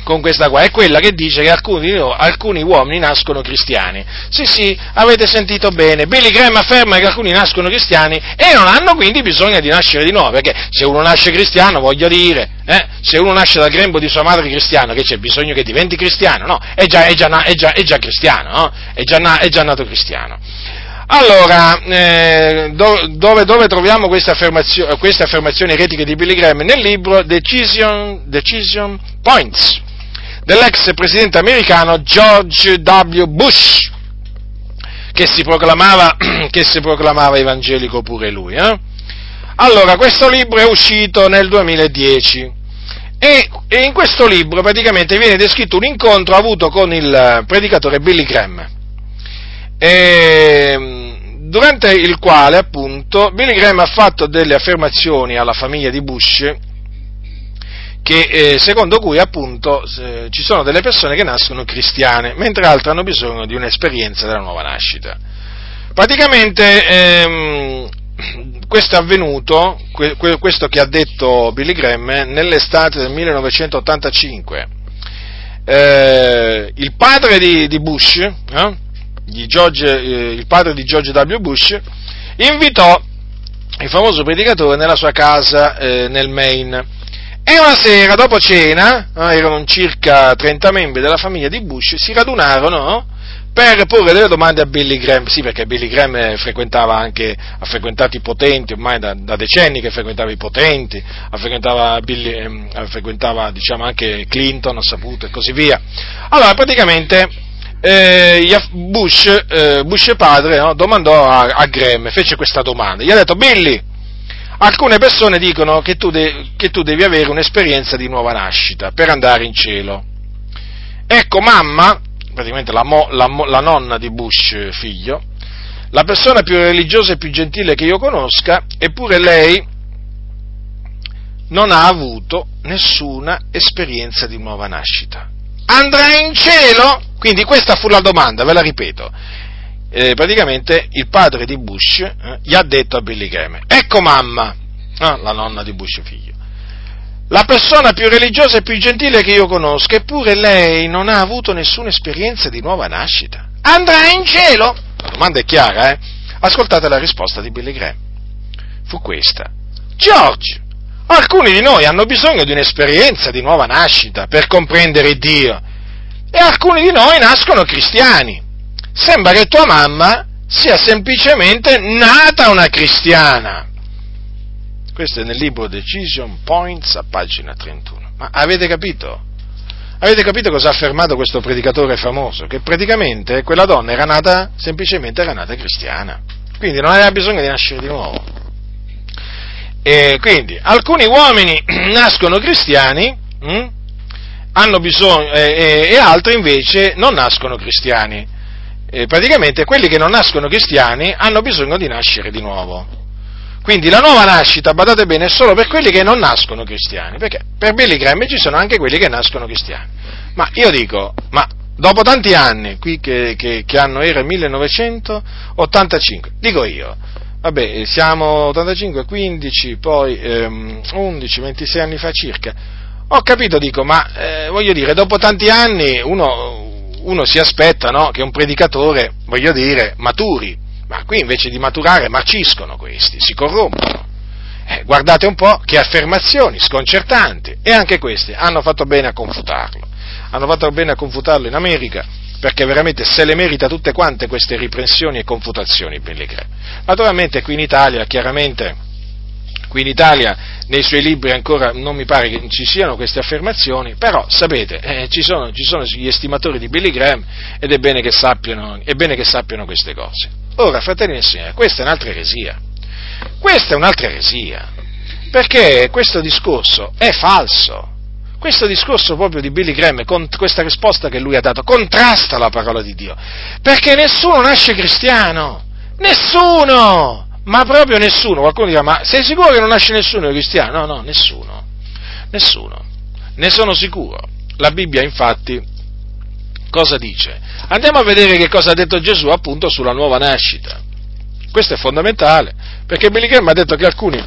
con questa qua, è quella che dice che alcuni, alcuni, uomini nascono cristiani. Sì, sì, avete sentito bene. Billy Graham afferma che alcuni nascono cristiani e non hanno quindi bisogno di nascere di nuovo, perché se uno nasce cristiano, voglio dire, eh, se uno nasce dal grembo di sua madre cristiano, che c'è bisogno che diventi cristiano? No, è già, è già, è già, è già cristiano, no? è, già, è già nato cristiano. Allora, eh, dove, dove, troviamo queste affermazioni, queste affermazioni eretiche di Billy Graham? Nel libro Decision, Decision Points dell'ex presidente americano George W. Bush, che si proclamava, che si proclamava evangelico pure lui. Eh? Allora, questo libro è uscito nel 2010 e, e, in questo libro praticamente viene descritto un incontro avuto con il predicatore Billy Graham, e, durante il quale appunto Billy Graham ha fatto delle affermazioni alla famiglia di Bush che, eh, secondo cui appunto eh, ci sono delle persone che nascono cristiane, mentre altre hanno bisogno di un'esperienza della nuova nascita. Praticamente ehm, questo è avvenuto, que, questo che ha detto Billy Graham, nell'estate del 1985. Eh, il padre di, di Bush, eh, di George, eh, il padre di George W. Bush, invitò il famoso predicatore nella sua casa eh, nel Maine e una sera, dopo cena, eh, erano circa 30 membri della famiglia di Bush, si radunarono per porre delle domande a Billy Graham, sì perché Billy Graham frequentava anche, ha frequentato i potenti, ormai da, da decenni che frequentava i potenti, ha frequentava, Billy, eh, frequentava diciamo, anche Clinton, ha saputo e così via. Allora praticamente eh, Bush, eh, Bush padre no, domandò a, a Graham, fece questa domanda, gli ha detto Billy, Alcune persone dicono che tu, de- che tu devi avere un'esperienza di nuova nascita per andare in cielo. Ecco, mamma, praticamente la, mo- la, mo- la nonna di Bush figlio, la persona più religiosa e più gentile che io conosca, eppure lei non ha avuto nessuna esperienza di nuova nascita. Andrà in cielo? Quindi questa fu la domanda, ve la ripeto eh, praticamente il padre di Bush eh, gli ha detto a Billy Graham, ecco mamma, ah, la nonna di Bush figlio, la persona più religiosa e più gentile che io conosco, eppure lei non ha avuto nessuna esperienza di nuova nascita. Andrà in cielo? La domanda è chiara, eh? Ascoltate la risposta di Billy Graham. Fu questa. George, alcuni di noi hanno bisogno di un'esperienza di nuova nascita per comprendere Dio e alcuni di noi nascono cristiani sembra che tua mamma sia semplicemente nata una cristiana. Questo è nel libro Decision Points a pagina 31. Ma avete capito? Avete capito cosa ha affermato questo predicatore famoso? Che praticamente quella donna era nata, semplicemente era nata cristiana. Quindi non aveva bisogno di nascere di nuovo. E quindi alcuni uomini nascono cristiani hm, bisogno, eh, e altri invece non nascono cristiani eh, praticamente quelli che non nascono cristiani hanno bisogno di nascere di nuovo. Quindi la nuova nascita, badate bene, è solo per quelli che non nascono cristiani, perché per Billy Graham ci sono anche quelli che nascono cristiani. Ma io dico, ma dopo tanti anni, qui che, che, che hanno era 1985, dico io, vabbè, siamo 85, 15, poi ehm, 11, 26 anni fa circa, ho capito, dico, ma eh, voglio dire, dopo tanti anni uno, uno si aspetta no, che un predicatore, voglio dire, maturi, ma qui invece di maturare marciscono questi, si corrompono. Eh, guardate un po' che affermazioni sconcertanti, e anche queste hanno fatto bene a confutarlo. Hanno fatto bene a confutarlo in America, perché veramente se le merita tutte quante queste riprensioni e confutazioni Pellegrini. Naturalmente qui in Italia, chiaramente, qui in Italia nei suoi libri ancora non mi pare che ci siano queste affermazioni, però sapete, eh, ci, sono, ci, sono, gli estimatori di Billy Graham ed è bene che sappiano, bene che sappiano queste cose. Ora, fratelli nel Signore, questa è un'altra eresia. Questa è un'altra eresia. Perché questo discorso è falso. Questo discorso proprio di Billy Graham, con questa risposta che lui ha dato, contrasta la parola di Dio. Perché nessuno nasce cristiano. Nessuno! Ma proprio nessuno. Qualcuno dirà, ma sei sicuro che non nasce nessuno cristiano? No, no, nessuno. Nessuno. Ne sono sicuro. La Bibbia, infatti, cosa dice? Andiamo a vedere che cosa ha detto Gesù appunto sulla nuova nascita. Questo è fondamentale, perché Billy Graham ha detto che alcuni,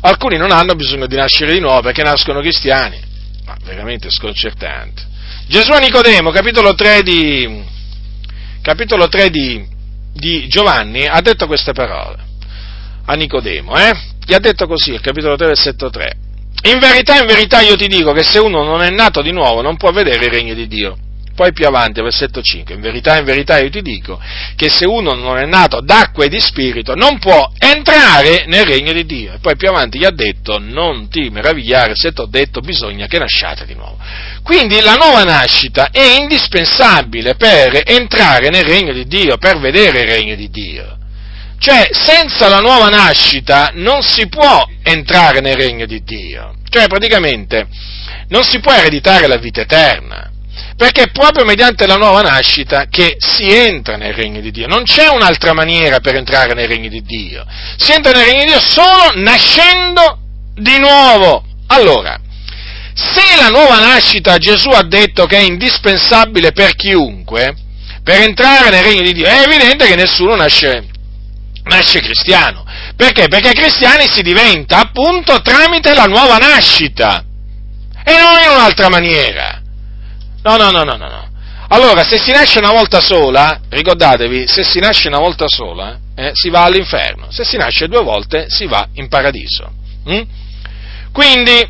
alcuni non hanno bisogno di nascere di nuovo perché nascono cristiani. Ma veramente sconcertante. Gesù a Nicodemo, capitolo 3 di, capitolo 3 di, di Giovanni, ha detto queste parole a Nicodemo, eh? Gli ha detto così, il capitolo 3, versetto 3. In verità, in verità io ti dico che se uno non è nato di nuovo non può vedere il regno di Dio. Poi più avanti, versetto 5, in verità, in verità io ti dico che se uno non è nato d'acqua e di spirito non può entrare nel regno di Dio. E poi più avanti gli ha detto, non ti meravigliare se ti ho detto bisogna che nasciate di nuovo. Quindi la nuova nascita è indispensabile per entrare nel regno di Dio, per vedere il regno di Dio. Cioè, senza la nuova nascita non si può entrare nel regno di Dio. Cioè, praticamente, non si può ereditare la vita eterna perché è proprio mediante la nuova nascita che si entra nel regno di Dio. Non c'è un'altra maniera per entrare nel regno di Dio. Si entra nel regno di Dio solo nascendo di nuovo. Allora, se la nuova nascita Gesù ha detto che è indispensabile per chiunque, per entrare nel regno di Dio, è evidente che nessuno nasce, nasce cristiano. Perché? Perché cristiani si diventa appunto tramite la nuova nascita e non in un'altra maniera. No, no, no, no, no. Allora, se si nasce una volta sola, ricordatevi, se si nasce una volta sola, eh, si va all'inferno. Se si nasce due volte, si va in paradiso. Mm? Quindi,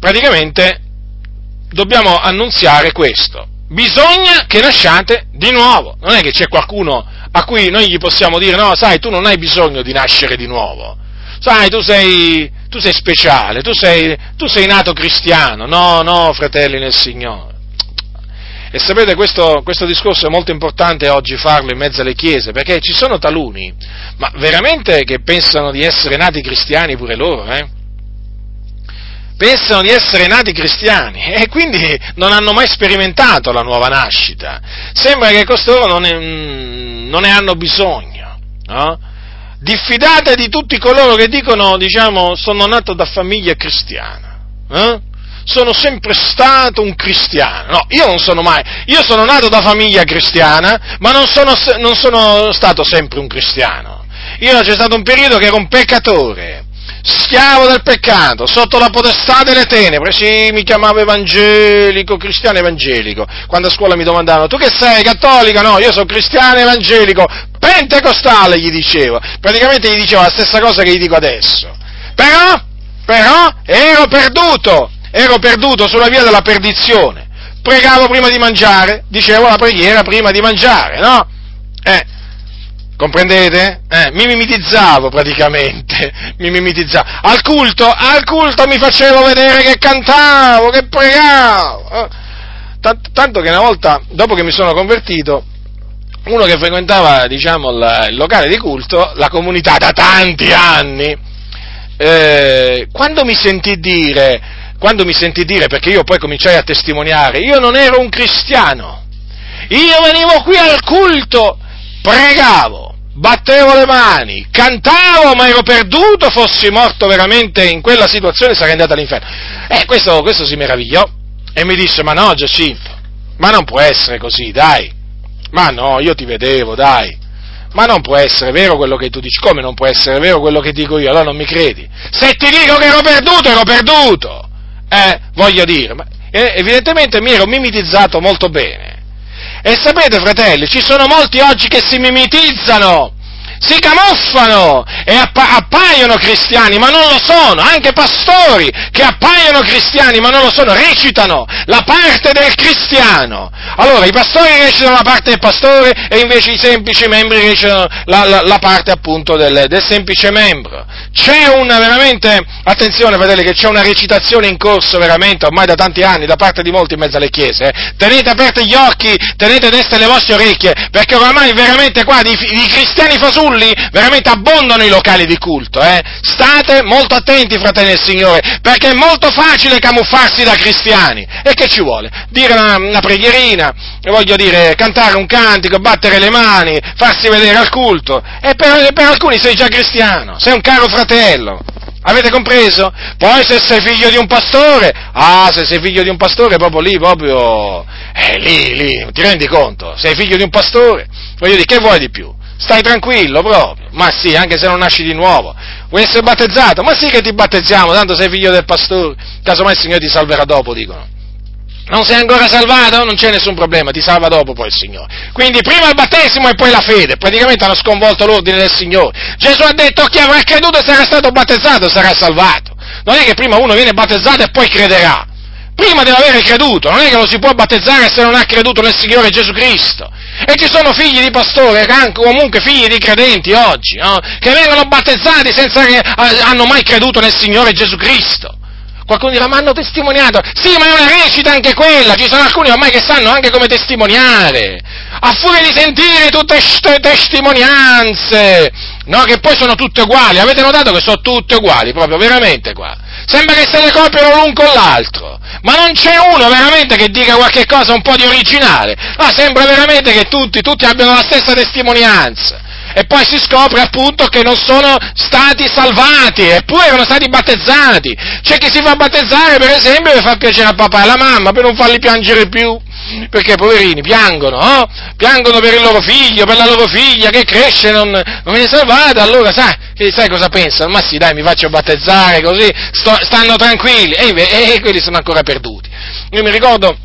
praticamente, dobbiamo annunziare questo. Bisogna che nasciate di nuovo. Non è che c'è qualcuno a cui noi gli possiamo dire, no, sai, tu non hai bisogno di nascere di nuovo. Sai, tu sei, tu sei speciale, tu sei, tu sei nato cristiano. No, no, fratelli nel Signore. E sapete, questo, questo, discorso è molto importante oggi farlo in mezzo alle chiese, perché ci sono taluni, ma veramente che pensano di essere nati cristiani pure loro, eh? Pensano di essere nati cristiani e quindi non hanno mai sperimentato la nuova nascita. Sembra che costoro non ne, non ne hanno bisogno, no? Diffidate di tutti coloro che dicono, diciamo, sono nato da famiglia cristiana. Eh? Sono sempre stato un cristiano. No, io non sono mai, io sono nato da famiglia cristiana, ma non sono, non sono stato sempre un cristiano. Io c'è stato un periodo che ero un peccatore, schiavo del peccato, sotto la potestà delle tenebre, sì, mi chiamavo evangelico, cristiano evangelico. Quando a scuola mi domandavano, tu che sei, cattolico? No, io sono cristiano evangelico, pentecostale, gli dicevo. Praticamente gli dicevo la stessa cosa che gli dico adesso. Però, però, ero perduto, ero perduto sulla via della perdizione. Pregavo prima di mangiare, dicevo la preghiera prima di mangiare, no? Eh, comprendete? Eh, mi mimetizzavo praticamente, mi mimetizzavo. Al culto, al culto mi facevo vedere che cantavo, che pregavo. Eh. Tanto che una volta, dopo che mi sono convertito, uno che frequentava, diciamo, il locale di culto, la comunità da tanti anni, eh, quando mi sentì dire, quando mi sentì dire, perché io poi cominciai a testimoniare, io non ero un cristiano, io venivo qui al culto, pregavo, battevo le mani, cantavo, ma ero perduto, fossi morto veramente in quella situazione sarei andato all'inferno. Eh, questo, questo si meravigliò e mi disse, ma no Giacinto, ma non può essere così, dai, ma no, io ti vedevo, dai. Ma non può essere vero quello che tu dici. Come non può essere vero quello che dico io? Allora non mi credi. Se ti dico che ero perduto, ero perduto eh, voglio dire, eh, evidentemente mi ero mimetizzato molto bene. E sapete, fratelli, ci sono molti oggi che si mimetizzano, si camuffano e appa- appaiono cristiani, ma non lo sono, anche pastori che appaiono cristiani, ma non lo sono, recitano la parte del cristiano. Allora, i pastori recitano la parte del pastore e invece i semplici membri recitano la, la, la parte appunto del, del semplice membro. c'è una veramente, attenzione fratelli, che c'è una recitazione in corso veramente ormai da tanti anni da parte di molti in mezzo alle chiese. Eh. Tenete aperti gli occhi, tenete destre le vostre orecchie, perché ormai veramente qua di cristiani fasulli veramente abbondano i locali di culto. Eh. State molto attenti, fratelli del Signore, perché è molto facile camuffarsi da cristiani. E che ci vuole? Dire una, una preghierina, voglio dire, cantare un cantico, battere le mani, farsi vedere al culto. E per, per alcuni sei già cristiano, sei un caro fratello. Avete compreso? Poi se sei figlio di un pastore, ah, se sei figlio di un pastore, proprio lì, proprio, eh, lì, lì, ti rendi conto? Sei figlio di un pastore, voglio dire, che vuoi di più? Stai tranquillo proprio, ma sì, anche se non nasci di nuovo. Vuoi essere battezzato? Ma sì che ti battezziamo, tanto sei figlio del pastore, casomai il Signore ti salverà dopo, dicono. Non sei ancora salvato? Non c'è nessun problema, ti salva dopo poi il Signore. Quindi prima il battesimo e poi la fede. Praticamente hanno sconvolto l'ordine del Signore. Gesù ha detto chi avrà creduto e sarà stato battezzato sarà salvato. Non è che prima uno viene battezzato e poi crederà. Prima deve avere creduto, non è che lo si può battezzare se non ha creduto nel Signore Gesù Cristo. E ci sono figli di pastore, comunque figli di credenti oggi, no? che vengono battezzati senza che hanno mai creduto nel Signore Gesù Cristo. Qualcuno dirà, ma hanno testimoniato. Sì, ma è una recita anche quella. Ci sono alcuni ormai che sanno anche come testimoniare. A furia di sentire tutte queste testimonianze. No, che poi sono tutte uguali. Avete notato che sono tutte uguali, proprio, veramente qua. Sembra che se le copiano l'un con l'altro. Ma non c'è uno veramente che dica qualche cosa un po' di originale. No, sembra veramente che tutti, tutti abbiano la stessa testimonianza e poi si scopre appunto che non sono stati salvati, eppure erano stati battezzati. C'è chi si fa battezzare, per esempio, per far piacere a papà e alla mamma, per non farli piangere più. Perché poverini piangono, oh? piangono per il loro figlio, per la loro figlia che cresce non, non viene salvata, allora sai, sai, cosa pensano? Ma sì, dai, mi faccio battezzare così, sto, stanno tranquilli, e, e, e quelli sono ancora perduti. Io mi ricordo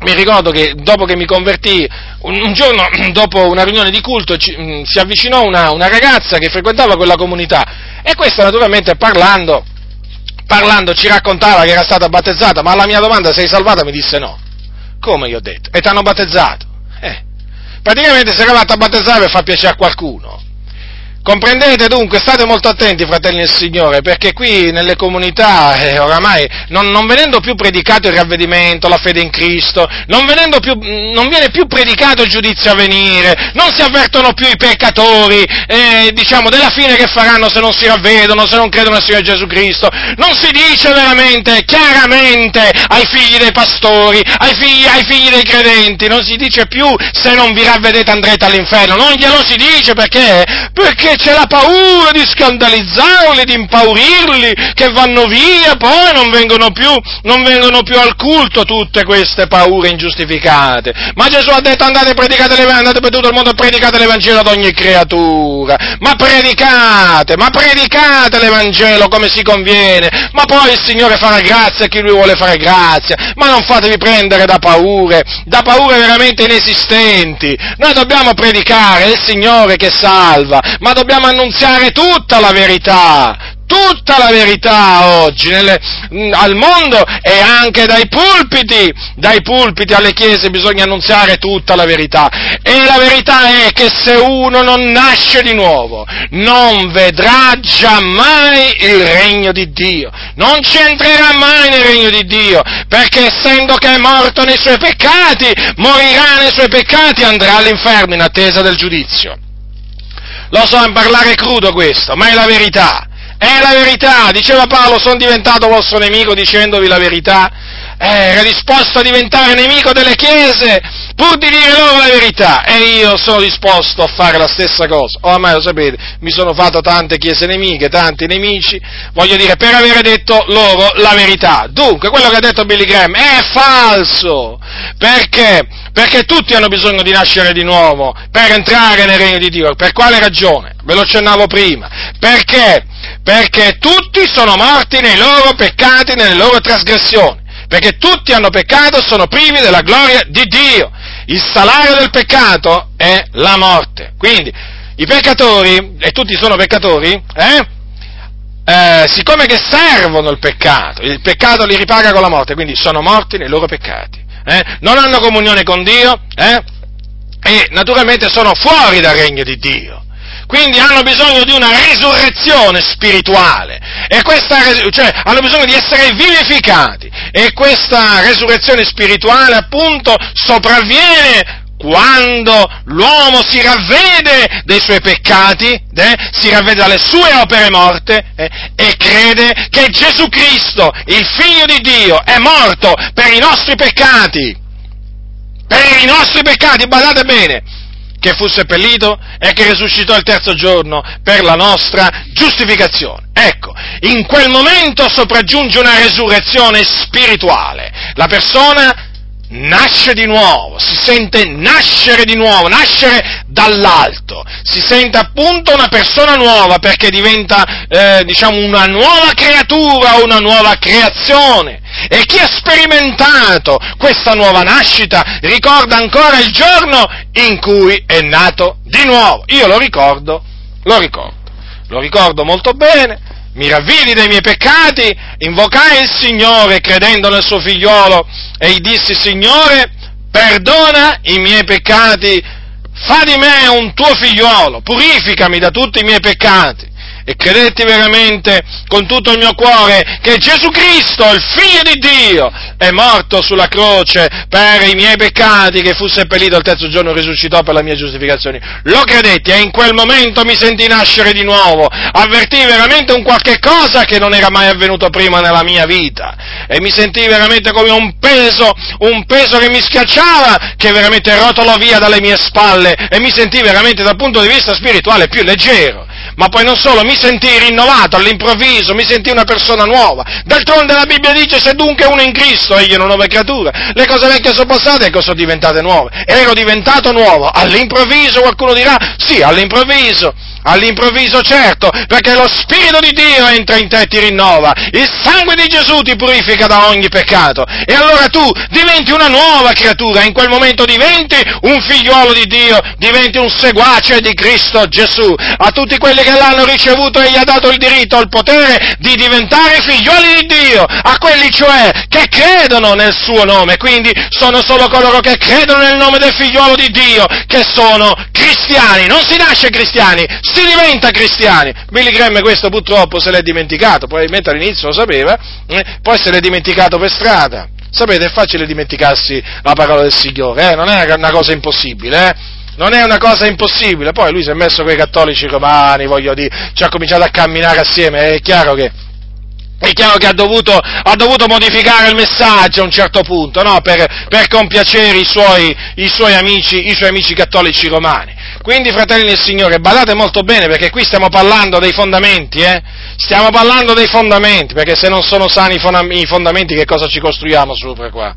mi ricordo che dopo che mi convertì, un, giorno dopo una riunione di culto ci, mm, si avvicinò una, una, ragazza che frequentava quella comunità e questa naturalmente parlando, parlando ci raccontava che era stata battezzata, ma alla mia domanda sei salvata mi disse no. Come gli ho detto? E ti hanno battezzato? Eh. Praticamente si era fatta battezzare per far piacere a qualcuno. Comprendete dunque, state molto attenti fratelli del Signore, perché qui nelle comunità eh, oramai non, non, venendo più predicato il ravvedimento, la fede in Cristo, non, più, non, viene più predicato il giudizio a venire, non si avvertono più i peccatori, eh, diciamo, della fine che faranno se non si ravvedono, se non credono nel Signore Gesù Cristo, non si dice veramente, chiaramente ai figli dei pastori, ai figli, ai figli dei credenti, non si dice più se non vi ravvedete andrete all'inferno, non glielo si dice perché? Perché perché c'è la paura di scandalizzarli, di impaurirli, che vanno via, poi non vengono più, non vengono più al culto tutte queste paure ingiustificate. Ma Gesù ha detto andate, andate per tutto il mondo e predicate l'Evangelo ad ogni creatura. Ma predicate, ma predicate l'Evangelo come si conviene, ma poi il Signore farà grazia a chi lui vuole fare grazia, ma non fatevi prendere da paure, da paure veramente inesistenti. Noi dobbiamo predicare il Signore che salva, ma dobbiamo annunziare tutta la verità, tutta la verità oggi nelle, mm, al mondo e anche dai pulpiti, dai pulpiti alle chiese bisogna annunziare tutta la verità. E la verità è che se uno non nasce di nuovo, non vedrà giammai il regno di Dio, non ci entrerà mai nel regno di Dio, perché essendo che è morto nei suoi peccati, morirà nei suoi peccati e andrà all'inferno in attesa del giudizio. Lo so, è parlare crudo questo, ma è la verità. È la verità, diceva Paolo, sono diventato vostro nemico dicendovi la verità. Eh, era disposto a diventare nemico delle chiese pur di dire loro la verità e io sono disposto a fare la stessa cosa. Ormai lo sapete, mi sono fatto tante chiese nemiche, tanti nemici, voglio dire, per avere detto loro la verità. Dunque, quello che ha detto Billy Graham è falso, perché? Perché tutti hanno bisogno di nascere di nuovo per entrare nel regno di Dio. Per quale ragione? Ve lo accennavo prima. Perché? Perché tutti sono morti nei loro peccati, nelle loro trasgressioni. Perché tutti hanno peccato e sono privi della gloria di Dio. Il salario del peccato è la morte. Quindi i peccatori, e tutti sono peccatori, eh? Eh, siccome che servono il peccato, il peccato li ripaga con la morte, quindi sono morti nei loro peccati eh? non hanno comunione con Dio eh? e naturalmente sono fuori dal regno di Dio. quindi hanno bisogno di una risurrezione spirituale, e questa, cioè hanno bisogno di essere vivificati, e questa resurrezione spirituale appunto sopravviene quando l'uomo si ravvede dei suoi peccati, eh, si ravvede dalle sue opere morte eh, e crede che Gesù Cristo, il Figlio di Dio, è morto per i nostri peccati. Per i nostri peccati, badate bene, che fu seppellito e che risuscitò il terzo giorno per la nostra giustificazione. Ecco, in quel momento sopraggiunge una resurrezione spirituale. La persona nasce di nuovo, si sente nascere di nuovo, nascere dall'alto, si sente appunto una persona nuova perché diventa, eh, diciamo, una nuova creatura, una nuova creazione. E chi ha sperimentato questa nuova nascita ricorda ancora il giorno in cui è nato di nuovo. Io lo ricordo, lo ricordo, lo ricordo molto bene mi ravvidi dei miei peccati, invocai il Signore credendo nel suo figliolo e gli dissi, Signore, perdona i miei peccati, fa di me un tuo figliolo, purificami da tutti i miei peccati e credetti veramente con tutto il mio cuore che Gesù Cristo, il Figlio di Dio, è morto sulla croce per i miei peccati, che fu seppellito al terzo giorno e risuscitò per la mia giustificazione. Lo credetti? E in quel momento mi sentì nascere di nuovo, avvertii veramente un qualche cosa che non era mai avvenuto prima nella mia vita. E mi sentii veramente come un peso, un peso che mi schiacciava, che veramente rotolò via dalle mie spalle. E mi sentii veramente dal punto di vista spirituale più leggero. Ma poi non solo, mi sentii rinnovato all'improvviso, mi sentii una persona nuova. D'altronde la Bibbia dice, se dunque uno in Cristo, egli è una nuova creatura. Le cose vecchie sono passate, ecco sono diventate nuove. Ero diventato nuovo. All'improvviso qualcuno dirà, sì, all'improvviso. All'improvviso certo, perché lo Spirito di Dio entra in te e ti rinnova, il sangue di Gesù ti purifica da ogni peccato. E allora tu diventi una nuova creatura, in quel momento diventi un figliuolo di Dio, diventi un seguace di Cristo Gesù. A tutti quelli che l'hanno ricevuto e gli ha dato il diritto, il potere di diventare figlioli di Dio, a quelli cioè che credono nel suo nome, quindi sono solo coloro che credono nel nome del figliuolo di Dio che sono cristiani, non si nasce cristiani, si diventa cristiani. Billy Graham questo purtroppo se l'è dimenticato, probabilmente all'inizio lo sapeva, eh, poi se l'è dimenticato per strada. Sapete, è facile dimenticarsi la parola del Signore, eh? non è una cosa impossibile, eh? non è una cosa impossibile. Poi lui si è messo con i cattolici romani, voglio dire, ci ha cominciato a camminare assieme, è chiaro che è chiaro che ha dovuto, ha dovuto, modificare il messaggio a un certo punto, no? per, per, compiacere i suoi, i, suoi amici, i suoi, amici, cattolici romani. Quindi, fratelli del Signore, badate molto bene perché qui stiamo parlando dei fondamenti, eh? Stiamo parlando dei fondamenti, perché se non sono sani i fondamenti che cosa ci costruiamo sopra qua?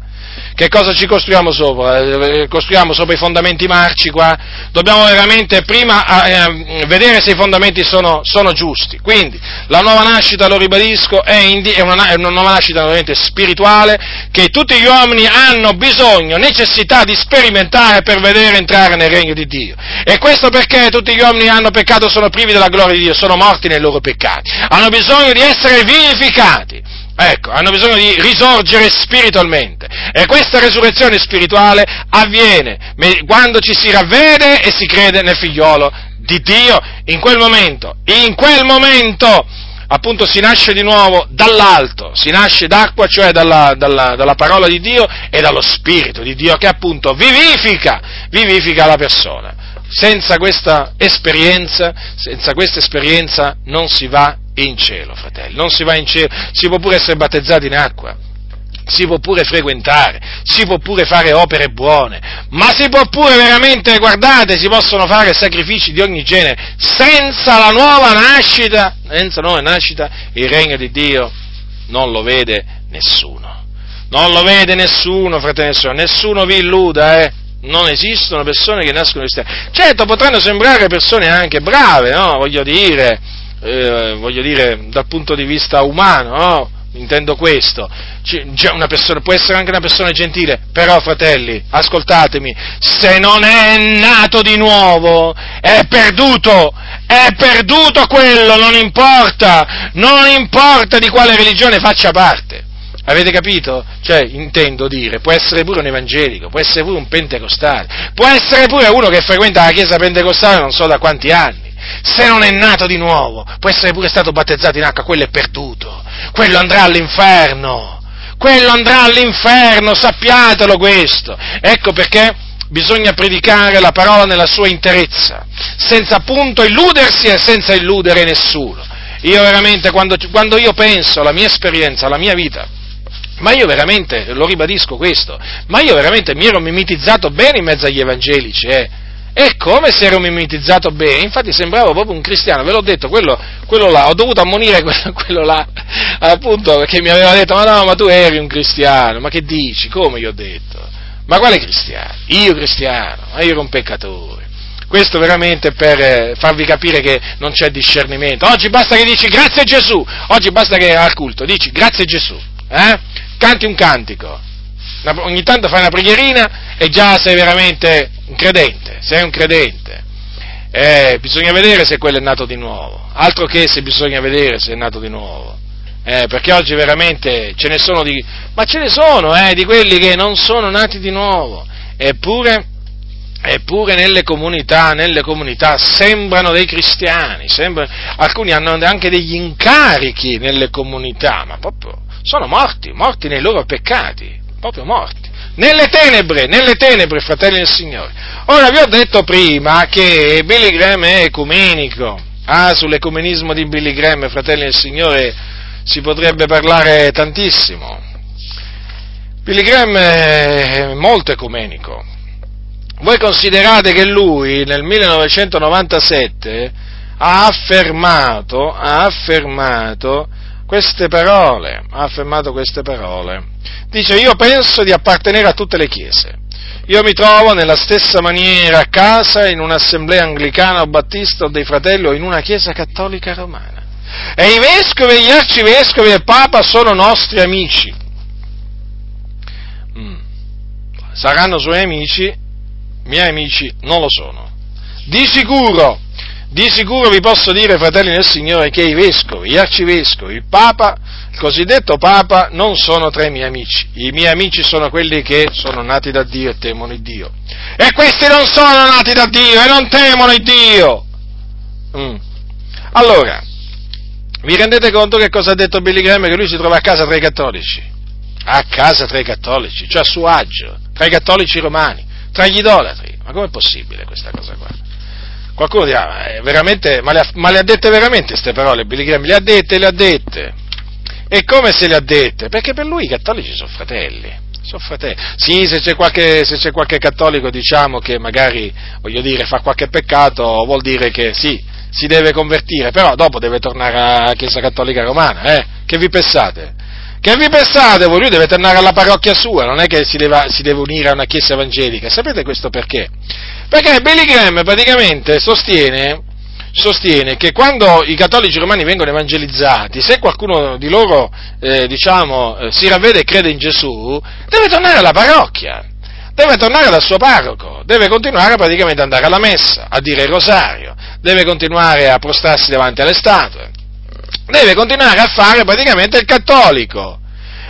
Che cosa ci costruiamo sopra? Eh, costruiamo sopra i fondamenti marci qua? Dobbiamo veramente prima eh, vedere se i fondamenti sono, sono, giusti. Quindi, la nuova nascita, lo ribadisco, è, indi- è, una, è una, nuova nascita veramente spirituale che tutti gli uomini hanno bisogno, necessità di sperimentare per vedere entrare nel regno di Dio. E questo perché tutti gli uomini hanno peccato, sono privi della gloria di Dio, sono morti nei loro peccati. Hanno bisogno di essere vivificati. Ecco, hanno bisogno di risorgere spiritualmente. E questa resurrezione spirituale avviene quando ci si ravvede e si crede nel figliolo di Dio. In quel momento, in quel momento, appunto si nasce di nuovo dall'alto, si nasce d'acqua, cioè dalla, dalla, dalla, parola di Dio e dallo Spirito di Dio che appunto vivifica, vivifica la persona. Senza questa esperienza, senza questa esperienza non si va in cielo, fratelli, non si va in cielo, si può pure essere battezzati in acqua, si può pure frequentare, si può pure fare opere buone, ma si può pure veramente, guardate, si possono fare sacrifici di ogni genere, senza la nuova nascita, senza nuova nascita, il regno di Dio non lo vede nessuno. Non lo vede nessuno, fratelli e nessuno vi illuda, eh. Non esistono persone che nascono cristiane. Certo, potranno sembrare persone anche brave, no? Voglio dire, eh, voglio dire, dal punto di vista umano, no? Intendo questo. Persona, può essere anche una persona gentile, però fratelli, ascoltatemi, se non è nato di nuovo, è perduto, è perduto quello, non importa, non importa di quale religione faccia parte. Avete capito? Cioè, intendo dire, può essere pure un evangelico, può essere pure un pentecostale, può essere pure uno che frequenta la chiesa pentecostale non so da quanti anni, se non è nato di nuovo, può essere pure stato battezzato in acqua, quello è perduto, quello andrà all'inferno, quello andrà all'inferno, sappiatelo questo. Ecco perché bisogna predicare la parola nella sua interezza, senza appunto illudersi e senza illudere nessuno. Io veramente, quando, quando io penso alla mia esperienza, alla mia vita, ma io veramente, lo ribadisco questo, ma io veramente mi ero mimetizzato bene in mezzo agli evangelici, eh. E come se ero mimetizzato bene, infatti sembravo proprio un cristiano, ve l'ho detto, quello, quello là, ho dovuto ammonire quello, quello, là, appunto, perché mi aveva detto, ma no, ma tu eri un cristiano, ma che dici, come gli ho detto? Ma quale cristiano? Io cristiano, ma io ero un peccatore. Questo veramente per eh, farvi capire che non c'è discernimento. Oggi basta che dici grazie Gesù, oggi basta che al culto dici grazie Gesù, eh? canti un cantico, ogni tanto fai una preghierina e già sei veramente un credente, sei un credente. Eh, bisogna vedere se quello è nato di nuovo, altro che se bisogna vedere se è nato di nuovo. Eh, perché oggi veramente ce ne sono di, ma ce ne sono eh, di quelli che non sono nati di nuovo, eppure, eppure nelle comunità, nelle comunità sembrano dei cristiani, sembrano, alcuni hanno anche degli incarichi nelle comunità, ma proprio sono morti, morti nei loro peccati, proprio morti. Nelle tenebre, nelle tenebre, fratelli del Signore. Ora vi ho detto prima che Billy Graham è ecumenico. Ah, sull'ecumenismo di Billy Graham, fratelli del Signore, si potrebbe parlare tantissimo. Billy Graham è molto ecumenico. Voi considerate che lui nel 1997 ha affermato, ha affermato queste parole, ha affermato queste parole. Dice, io penso di appartenere a tutte le chiese. Io mi trovo nella stessa maniera a casa, in un'assemblea anglicana o battista o dei fratelli o in una chiesa cattolica romana. E i vescovi, gli arcivescovi e il Papa sono nostri amici. Mm. Saranno suoi amici, miei amici non lo sono. Di sicuro di sicuro vi posso dire, fratelli del Signore, che i vescovi, gli arcivescovi, il Papa, il cosiddetto Papa, non sono tra i miei amici. I miei amici sono quelli che sono nati da Dio e temono il Dio. E questi non sono nati da Dio e non temono il Dio. Mm. Allora, vi rendete conto che cosa ha detto Billy Graham? Che lui si trova a casa tra i cattolici. A casa tra i cattolici, cioè a suo agio, tra i cattolici romani, tra gli idolatri. Ma com'è possibile questa cosa qua? Qualcuno dirà, ma, le ha, ma le ha dette veramente queste parole? Billy Graham le ha dette, le ha dette. E come se le ha dette? Perché per lui i cattolici sono fratelli. Sono fratelli. Sì, se c'è, qualche, se c'è qualche cattolico, diciamo, che magari, voglio dire, fa qualche peccato, vuol dire che sì, si deve convertire, però dopo deve tornare alla Chiesa Cattolica Romana, eh? Che vi pensate? Che vi pensate voi? Lui deve tornare alla parrocchia sua, non è che si deve, si deve unire a una chiesa evangelica. Sapete questo perché? Perché Billy Graham praticamente sostiene, sostiene, che quando i cattolici romani vengono evangelizzati, se qualcuno di loro, eh, diciamo, eh, si ravvede e crede in Gesù, deve tornare alla parrocchia, deve tornare dal suo parroco, deve continuare praticamente ad andare alla messa, a dire il rosario, deve continuare a prostrarsi davanti alle statue, deve continuare a fare praticamente il cattolico.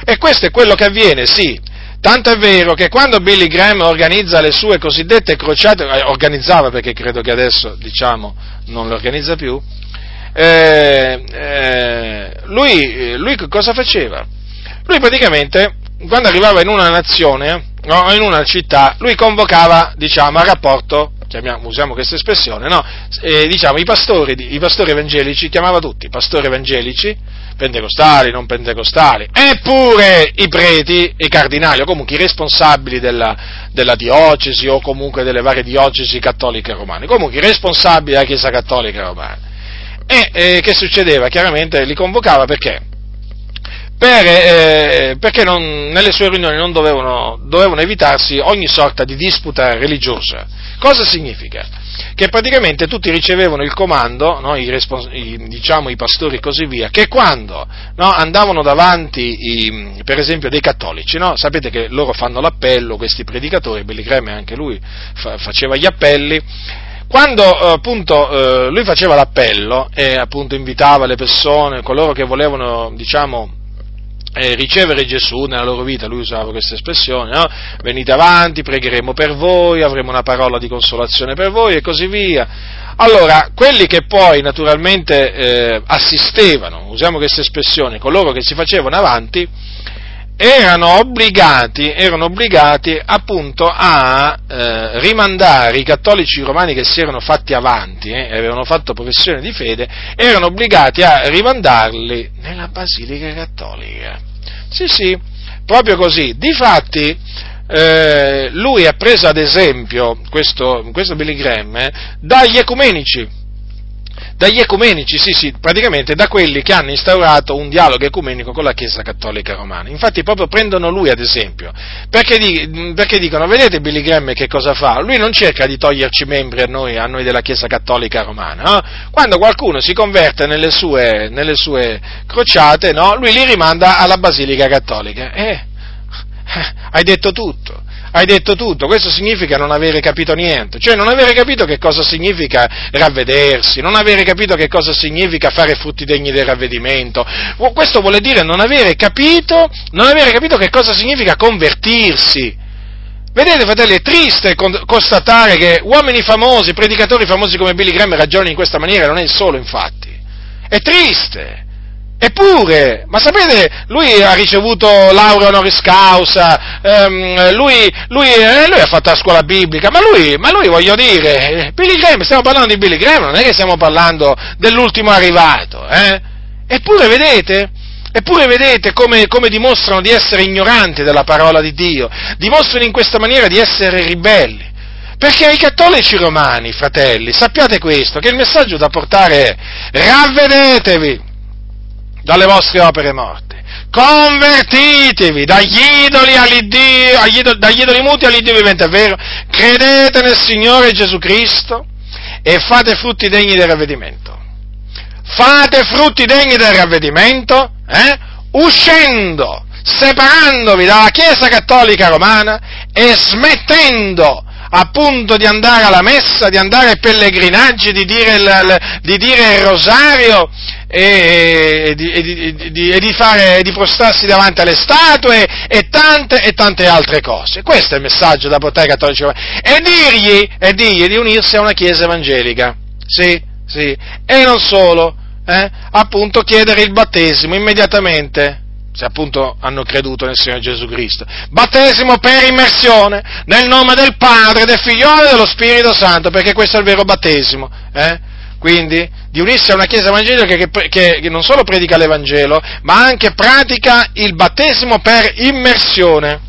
E questo è quello che avviene, sì. Tanto è vero che quando Billy Graham organizza le sue cosiddette crociate, eh, organizzava perché credo che adesso, diciamo, non le organizza più, eh, eh, lui, lui cosa faceva? Lui praticamente, quando arrivava in una nazione, no, in una città, lui convocava, diciamo, a rapporto chiamiamo, usiamo questa espressione, no? eh, diciamo, i pastori, i pastori evangelici, chiamava tutti, pastori evangelici, pentecostali, non pentecostali, eppure i preti, i cardinali, o comunque i responsabili della, della diocesi, o comunque delle varie diocesi cattoliche romane, comunque i responsabili della Chiesa Cattolica Romana. E eh, che succedeva? Chiaramente li convocava perché? Per, eh, perché non, nelle sue riunioni non dovevano, dovevano evitarsi ogni sorta di disputa religiosa Cosa significa? Che praticamente tutti ricevevano il comando, no, i, respons- i, diciamo i pastori e così via, che quando no, andavano davanti, i, per esempio, dei cattolici, no, sapete che loro fanno l'appello, questi predicatori, Graham anche lui fa- faceva gli appelli, quando appunto eh, lui faceva l'appello e appunto invitava le persone, coloro che volevano, diciamo, eh, ricevere Gesù nella loro vita, lui usava questa espressione, no? venite avanti, pregheremo per voi, avremo una parola di consolazione per voi e così via. Allora, quelli che poi naturalmente eh, assistevano, usiamo questa espressione, coloro che si facevano avanti, erano obbligati, erano obbligati appunto a eh, rimandare i cattolici romani che si erano fatti avanti eh, e avevano fatto professione di fede, erano obbligati a rimandarli nella Basilica Cattolica. Sì, sì, proprio così. Difatti, eh, lui ha preso ad esempio, questo, questo Billy Graham, eh, dagli ecumenici, dagli ecumenici, sì, sì, praticamente da quelli che hanno instaurato un dialogo ecumenico con la Chiesa Cattolica Romana. Infatti proprio prendono lui ad esempio, perché, perché dicono, vedete Billy Graham che cosa fa? Lui non cerca di toglierci membri a noi, a noi della Chiesa Cattolica Romana, no? Quando qualcuno si converte nelle sue, nelle sue crociate, no? Lui li rimanda alla Basilica Cattolica. Eh, hai detto tutto hai detto tutto, questo significa non avere capito niente, cioè non avere capito che cosa significa ravvedersi, non avere capito che cosa significa fare frutti degni del ravvedimento, questo vuole dire non avere capito, non avere capito che cosa significa convertirsi. Vedete, fratelli, è triste constatare che uomini famosi, predicatori famosi come Billy Graham ragionano in questa maniera, non è il solo, infatti. È triste. Eppure, ma sapete, lui ha ricevuto laurea honoris causa, ehm, lui, lui, eh, lui, ha fatto la scuola biblica, ma lui, ma lui voglio dire, Billy Graham, stiamo parlando di Billy Graham, non è che stiamo parlando dell'ultimo arrivato, eh? Eppure vedete, Eppure vedete come, come, dimostrano di essere ignoranti della parola di Dio, dimostrano in questa maniera di essere ribelli. Perché ai cattolici romani, fratelli, sappiate questo, che il messaggio da portare è ravvedetevi, dalle vostre opere morte. Convertitevi dagli idoli all'Iddio, agli idoli, dagli idoli muti all'Iddio vivente, è vero? Credete nel Signore Gesù Cristo e fate frutti degni del ravvedimento. Fate frutti degni del ravvedimento, eh? uscendo, separandovi dalla Chiesa Cattolica Romana e smettendo appunto di andare alla messa, di andare ai pellegrinaggi, di dire il, di dire il rosario e, e, di, di, di, fare, di prostrarsi davanti alle statue e tante e tante altre cose. Questo è il messaggio da portare ai cattolici e dirgli, e dirgli di unirsi a una chiesa evangelica. Sì, sì. E non solo, eh? appunto chiedere il battesimo immediatamente se appunto hanno creduto nel Signore Gesù Cristo. Battesimo per immersione nel nome del Padre, del Figliolo e dello Spirito Santo, perché questo è il vero battesimo. Eh? Quindi di unirsi a una chiesa evangelica che, che, che non solo predica l'Evangelo, ma anche pratica il battesimo per immersione.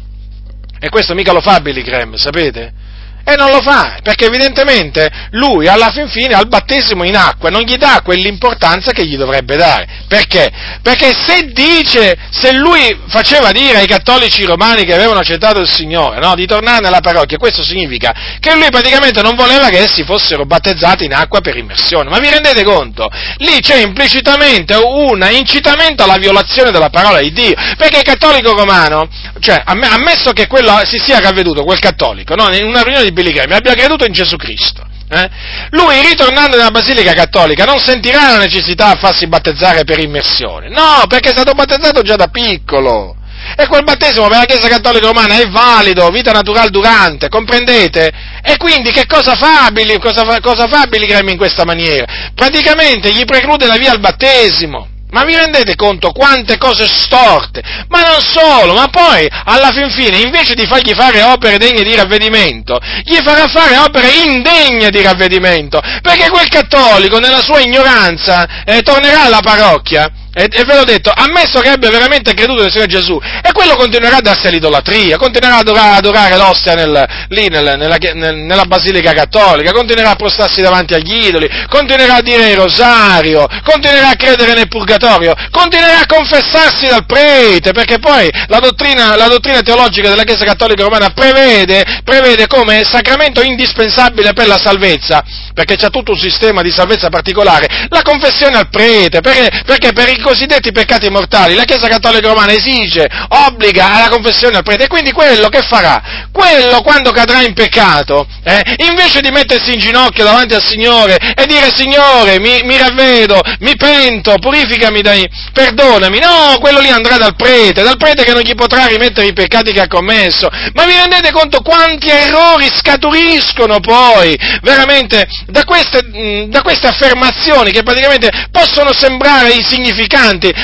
E questo mica lo fa Billy Graham, sapete? E non lo fa, perché evidentemente lui alla fin fine al battesimo in acqua non gli dà quell'importanza che gli dovrebbe dare. Perché? Perché se dice, se lui faceva dire ai cattolici romani che avevano accettato il Signore, no, di tornare nella parrocchia, questo significa che lui praticamente non voleva che essi fossero battezzati in acqua per immersione. Ma vi rendete conto? Lì c'è implicitamente un incitamento alla violazione della parola di Dio. Perché il cattolico romano, cioè, ammesso che quello si sia ravveduto, quel cattolico, no, in una riunione di Billy Graham, abbia creduto in Gesù Cristo. Eh? Lui, ritornando nella Basilica Cattolica, non sentirà la necessità a farsi battezzare per immersione. No, perché è stato battezzato già da piccolo. E quel battesimo per la Chiesa Cattolica Romana è valido, vita naturale durante, comprendete? E quindi che cosa fa cosa fa, cosa fa Billy Graham in questa maniera? Praticamente gli preclude la via al battesimo. Ma vi rendete conto quante cose storte? Ma non solo, ma poi alla fin fine, invece di fargli fare opere degne di ravvedimento, gli farà fare opere indegne di ravvedimento, perché quel cattolico nella sua ignoranza eh, tornerà alla parrocchia e, e, ve l'ho detto, ammesso che abbia veramente creduto nel Signore Gesù, e quello continuerà a darsi all'idolatria, continuerà ad adorare, adorare l'ostia nel, lì nel, nella, nel, nella Basilica Cattolica, continuerà a prostarsi davanti agli idoli, continuerà a dire il rosario, continuerà a credere nel purgatorio, continuerà a confessarsi dal prete, perché poi la dottrina, la dottrina teologica della Chiesa Cattolica Romana prevede, prevede come sacramento indispensabile per la salvezza, perché c'è tutto un sistema di salvezza particolare, la confessione al prete, perché, perché per il cosiddetti peccati mortali, la Chiesa Cattolica Romana esige, obbliga alla confessione al prete, e quindi quello che farà? Quello quando cadrà in peccato, eh, invece di mettersi in ginocchio davanti al Signore e dire Signore, mi, mi ravvedo, mi pento, purificami dai, perdonami, no, quello lì andrà dal prete, dal prete che non gli potrà rimettere i peccati che ha commesso, ma vi rendete conto quanti errori scaturiscono poi, veramente, da queste, da queste affermazioni che praticamente possono sembrare insignificanti,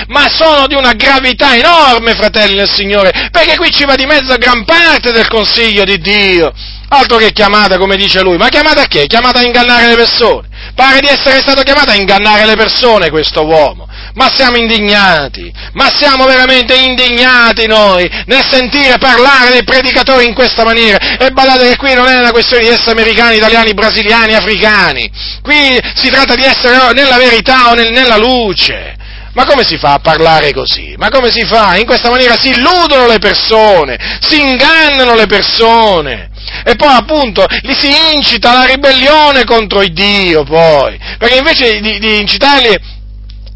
ma sono di una gravità enorme, fratelli del Signore, perché qui ci va di mezzo gran parte del consiglio di Dio. Altro che chiamata, come dice lui, ma chiamata a che? Chiamata a ingannare le persone. Pare di essere stato chiamato a ingannare le persone questo uomo. Ma siamo indignati, ma siamo veramente indignati noi nel sentire parlare dei predicatori in questa maniera. E badate che qui non è una questione di essere americani, italiani, brasiliani, africani. Qui si tratta di essere nella verità o nel, nella luce. Ma come si fa a parlare così? Ma come si fa? In questa maniera si illudono le persone, si ingannano le persone. E poi appunto li si incita alla ribellione contro il Dio poi, perché invece di, di incitarli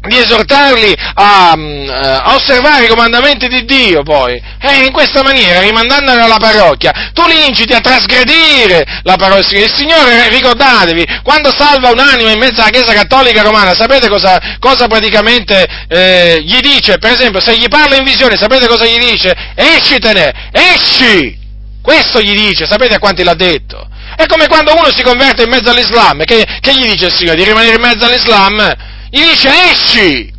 di esortarli a, a, osservare i comandamenti di Dio poi, e in questa maniera, rimandandoli alla parrocchia, tu li inciti a trasgredire la parola del Signore. Il Signore, ricordatevi, quando salva un'anima in mezzo alla Chiesa Cattolica Romana, sapete cosa, cosa praticamente eh, gli dice? Per esempio, se gli parla in visione, sapete cosa gli dice? Escitene, esci! Questo gli dice, sapete a quanti l'ha detto? È come quando uno si converte in mezzo all'Islam, che, che gli dice il Signore? Di rimanere in mezzo all'Islam? Gli dice esci!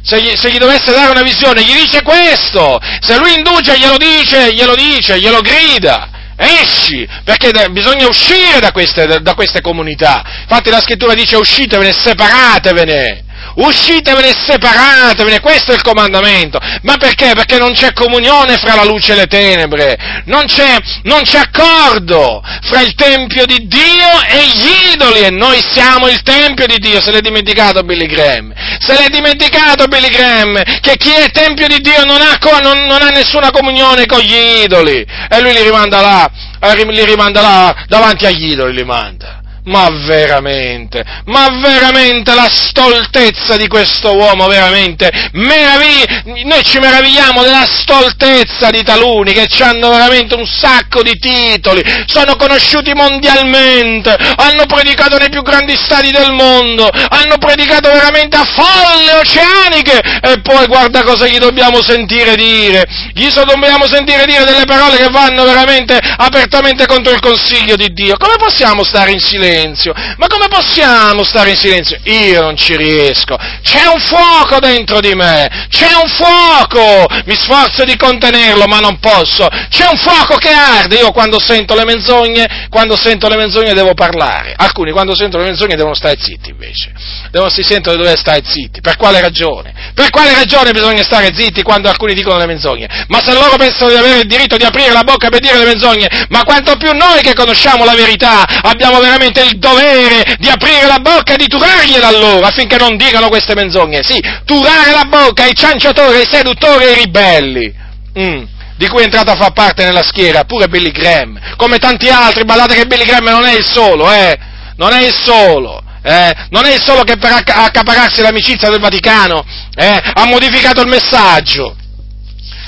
Se gli, se gli, dovesse dare una visione, gli dice questo! Se lui induce, glielo dice, glielo dice, glielo grida! Esci! Perché bisogna uscire da queste, da queste comunità. Infatti la scrittura dice uscitevene, separatevene! Uscitevene e separatevene, questo è il comandamento. Ma perché? Perché non c'è comunione fra la luce e le tenebre, non c'è, non c'è accordo fra il Tempio di Dio e gli idoli e noi siamo il Tempio di Dio, se l'è dimenticato Billy Graham, se l'è dimenticato Billy Graham, che chi è Tempio di Dio non ha, non, non ha nessuna comunione con gli idoli e lui li rimanda là, eh, li rimanda là davanti agli idoli, li manda. Ma veramente, ma veramente la stoltezza di questo uomo, veramente, meraviglia, noi ci meravigliamo della stoltezza di taluni che hanno veramente un sacco di titoli, sono conosciuti mondialmente, hanno predicato nei più grandi stati del mondo, hanno predicato veramente a folle oceaniche e poi guarda cosa gli dobbiamo sentire dire, gli so, dobbiamo sentire dire delle parole che vanno veramente apertamente contro il consiglio di Dio. Come possiamo stare in silenzio? Silenzio. Ma come possiamo stare in silenzio? Io non ci riesco. C'è un fuoco dentro di me. C'è un fuoco. Mi sforzo di contenerlo, ma non posso. C'è un fuoco che arde. Io quando sento le menzogne, quando sento le menzogne devo parlare. Alcuni quando sentono le menzogne devono stare zitti invece. Devono si sentono di dover stare zitti. Per quale ragione? Per quale ragione bisogna stare zitti quando alcuni dicono le menzogne? Ma se loro pensano di avere il diritto di aprire la bocca per dire le menzogne, ma quanto più noi che conosciamo la verità abbiamo veramente il dovere di aprire la bocca e di turargliela loro affinché non dicano queste menzogne. Sì, turare la bocca ai cianciatori, ai seduttori e ai ribelli. Mm di cui è entrato a far parte nella schiera, pure Billy Graham, come tanti altri, badate che Billy Graham non è il solo, eh, non è il solo, eh, non è il solo che per accapararsi l'amicizia del Vaticano eh, ha modificato il messaggio,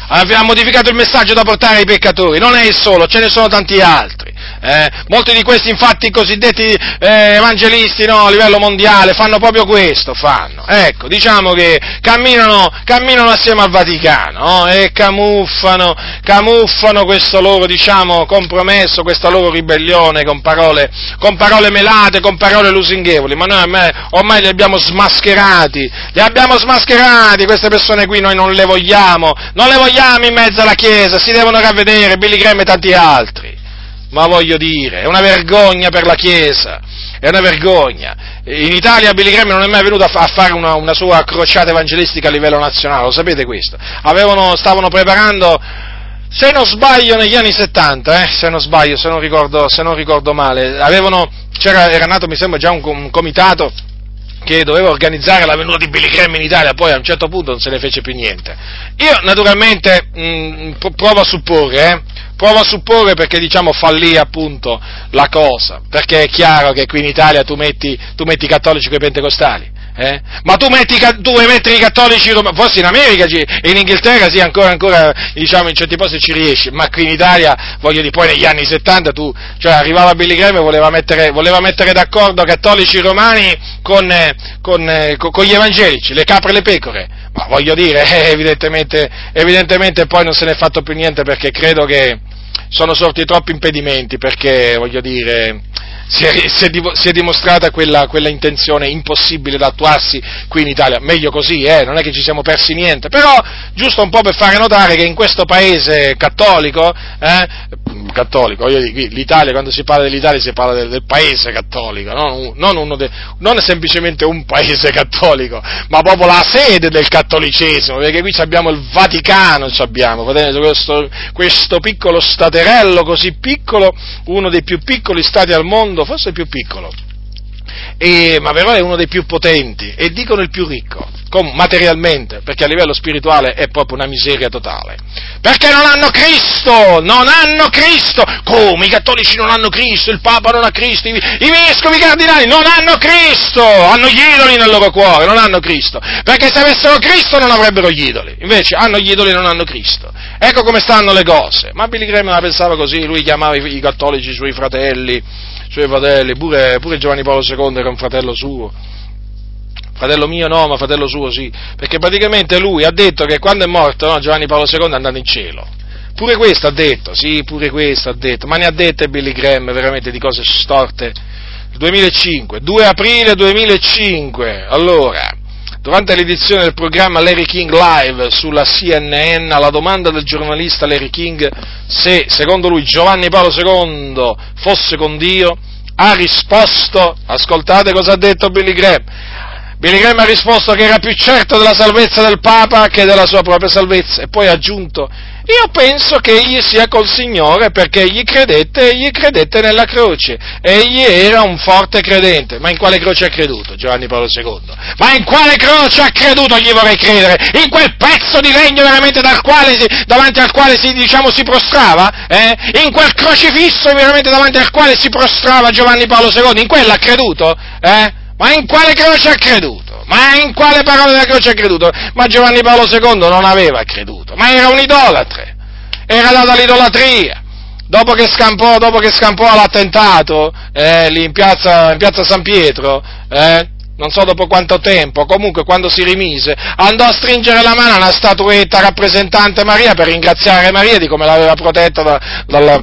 ha modificato il messaggio da portare ai peccatori, non è il solo, ce ne sono tanti altri. Eh, molti di questi infatti cosiddetti eh, evangelisti no, a livello mondiale fanno proprio questo, fanno. Ecco, diciamo che camminano, camminano assieme al Vaticano no, e camuffano, camuffano questo loro diciamo, compromesso, questa loro ribellione con parole, con parole melate, con parole lusinghevoli, ma noi ormai, ormai li abbiamo smascherati, li abbiamo smascherati, queste persone qui noi non le vogliamo, non le vogliamo in mezzo alla Chiesa, si devono ravvedere, Billy Graham e tanti altri ma voglio dire, è una vergogna per la Chiesa, è una vergogna. In Italia Billy Graham non è mai venuto a, fare una, una, sua crociata evangelistica a livello nazionale, lo sapete questo? Avevano, stavano preparando, se non sbaglio, negli anni 70, eh, se non sbaglio, se non ricordo, se non ricordo male, avevano, era nato mi sembra già un, un comitato che doveva organizzare la venuta di Billy Graham in Italia, poi a un certo punto non se ne fece più niente. Io naturalmente mh, mm, provo a supporre, eh, provo a supporre perché diciamo fallì appunto la cosa, perché è chiaro che qui in Italia tu metti, tu metti cattolici con i pentecostali, Eh? Ma tu, metti, tu vuoi mettere i cattolici romani, forse in America, in Inghilterra sì, ancora, ancora, diciamo, in certi posti ci riesci, ma qui in Italia, voglio dire, poi negli anni 70 tu, cioè arrivava Billy Graham e voleva mettere, voleva mettere d'accordo cattolici romani con, con, con, con, gli evangelici, le capre e le pecore, ma voglio dire, evidentemente, evidentemente poi non se ne è fatto più niente perché credo che sono sorti troppi impedimenti, perché, voglio dire, si è, si, è, si è, dimostrata quella, quella, intenzione impossibile da attuarsi qui in Italia. Meglio così, eh, non è che ci siamo persi niente, però giusto un po' per fare notare che in questo paese cattolico, eh, cattolico, dico, l'Italia, quando si parla dell'Italia si parla del, del paese cattolico, non, non, de, non, semplicemente un paese cattolico, ma proprio la sede del cattolicesimo, perché qui abbiamo il Vaticano, abbiamo, questo, questo piccolo staterello così piccolo, uno dei più piccoli stati al mondo, mondo, forse il più piccolo, e, ma però è uno dei più potenti e dicono il più ricco, com, materialmente, perché a livello spirituale è proprio una miseria totale. Perché non hanno Cristo, non hanno Cristo, come i cattolici non hanno Cristo, il Papa non ha Cristo, i, i vescovi cardinali non hanno Cristo, hanno gli idoli nel loro cuore, non hanno Cristo, perché se avessero Cristo non avrebbero gli idoli, invece hanno gli idoli e non hanno Cristo. Ecco come stanno le cose, ma Billy Graham la pensava così, lui chiamava i, i cattolici i suoi fratelli, suoi fratelli, pure, pure Giovanni Paolo II era un fratello suo. Fratello mio no, ma fratello suo sì, perché praticamente lui ha detto che quando è morto no, Giovanni Paolo II è andato in cielo. Pure questo ha detto, sì, pure questo ha detto, ma ne ha dette Billy Graham veramente di cose storte. 2005, 2 aprile 2005, allora, durante l'edizione del programma Larry King Live sulla CNN, alla domanda del giornalista Larry King se, secondo lui, Giovanni Paolo II fosse con Dio, ha risposto, ascoltate cosa ha detto Billy Graham, Billy Graham ha risposto che era più certo della salvezza del Papa che della sua propria salvezza e poi ha aggiunto io penso che egli sia col Signore perché egli credette, egli credette nella croce. Egli era un forte credente. Ma in quale croce ha creduto Giovanni Paolo II? Ma in quale croce ha creduto gli vorrei credere? In quel pezzo di legno veramente si, davanti al quale si, diciamo, si prostrava? Eh? In quel crocifisso veramente davanti al quale si prostrava Giovanni Paolo II? In quello ha creduto? Eh? Ma in quale croce ha creduto? Ma in quale parola della croce ha creduto? Ma Giovanni Paolo II non aveva creduto, ma era un idolatre, era dato all'idolatria. Dopo che scampò, dopo che scampò all'attentato eh, lì in piazza, in piazza, San Pietro, eh, non so dopo quanto tempo, comunque quando si rimise, andò a stringere la mano a una statuetta rappresentante Maria per ringraziare Maria di come l'aveva protetta da, dalla,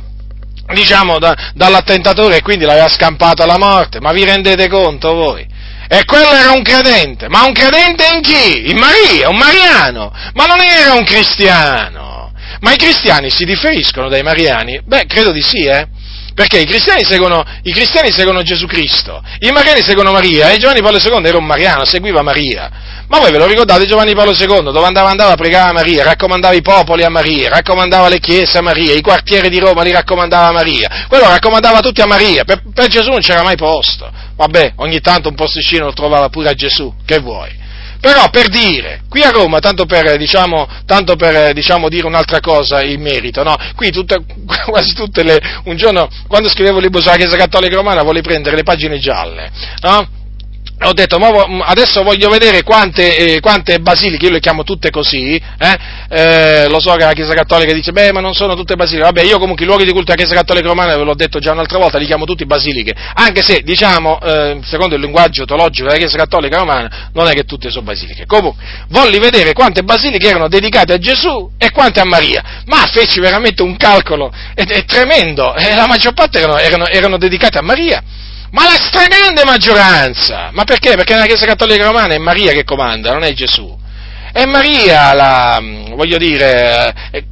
diciamo, da, dall'attentatore e quindi l'aveva scampato alla morte. Ma vi rendete conto voi? E quello era un credente, ma un credente in chi? In Maria, un mariano, ma non era un cristiano. Ma i cristiani si differiscono dai mariani? Beh, credo di sì, eh. Perché i cristiani, seguono, i cristiani seguono Gesù Cristo, i mariani seguono Maria e Giovanni Paolo II era un mariano, seguiva Maria. Ma voi ve lo ricordate Giovanni Paolo II, dove andava, andava a pregare a Maria, raccomandava i popoli a Maria, raccomandava le chiese a Maria, i quartieri di Roma li raccomandava a Maria, quello raccomandava tutti a Maria, per, per Gesù non c'era mai posto. Vabbè, ogni tanto un posticino lo trovava pure a Gesù, che vuoi? Però per dire, qui a Roma, tanto per, diciamo, tanto per diciamo, dire un'altra cosa in merito, no? qui tutte, quasi tutte le, un giorno, quando scrivevo il libro sulla Chiesa Cattolica Romana, volevo prendere le pagine gialle, no? Ho detto, adesso voglio vedere quante, eh, quante, basiliche, io le chiamo tutte così, eh? Eh, lo so che la Chiesa Cattolica dice, beh, ma non sono tutte basiliche, vabbè, io comunque i luoghi di culto della Chiesa Cattolica Romana, ve l'ho detto già un'altra volta, li chiamo tutti basiliche, anche se, diciamo, eh, secondo il linguaggio teologico della Chiesa Cattolica Romana, non è che tutte sono basiliche. Comunque, volli vedere quante basiliche erano dedicate a Gesù e quante a Maria, ma feci veramente un calcolo, è, è tremendo, e la maggior parte erano, erano, erano dedicate a Maria ma la stragrande maggioranza! Ma perché? Perché nella Chiesa Cattolica Romana è Maria che comanda, non è Gesù. È Maria la, voglio dire, eh,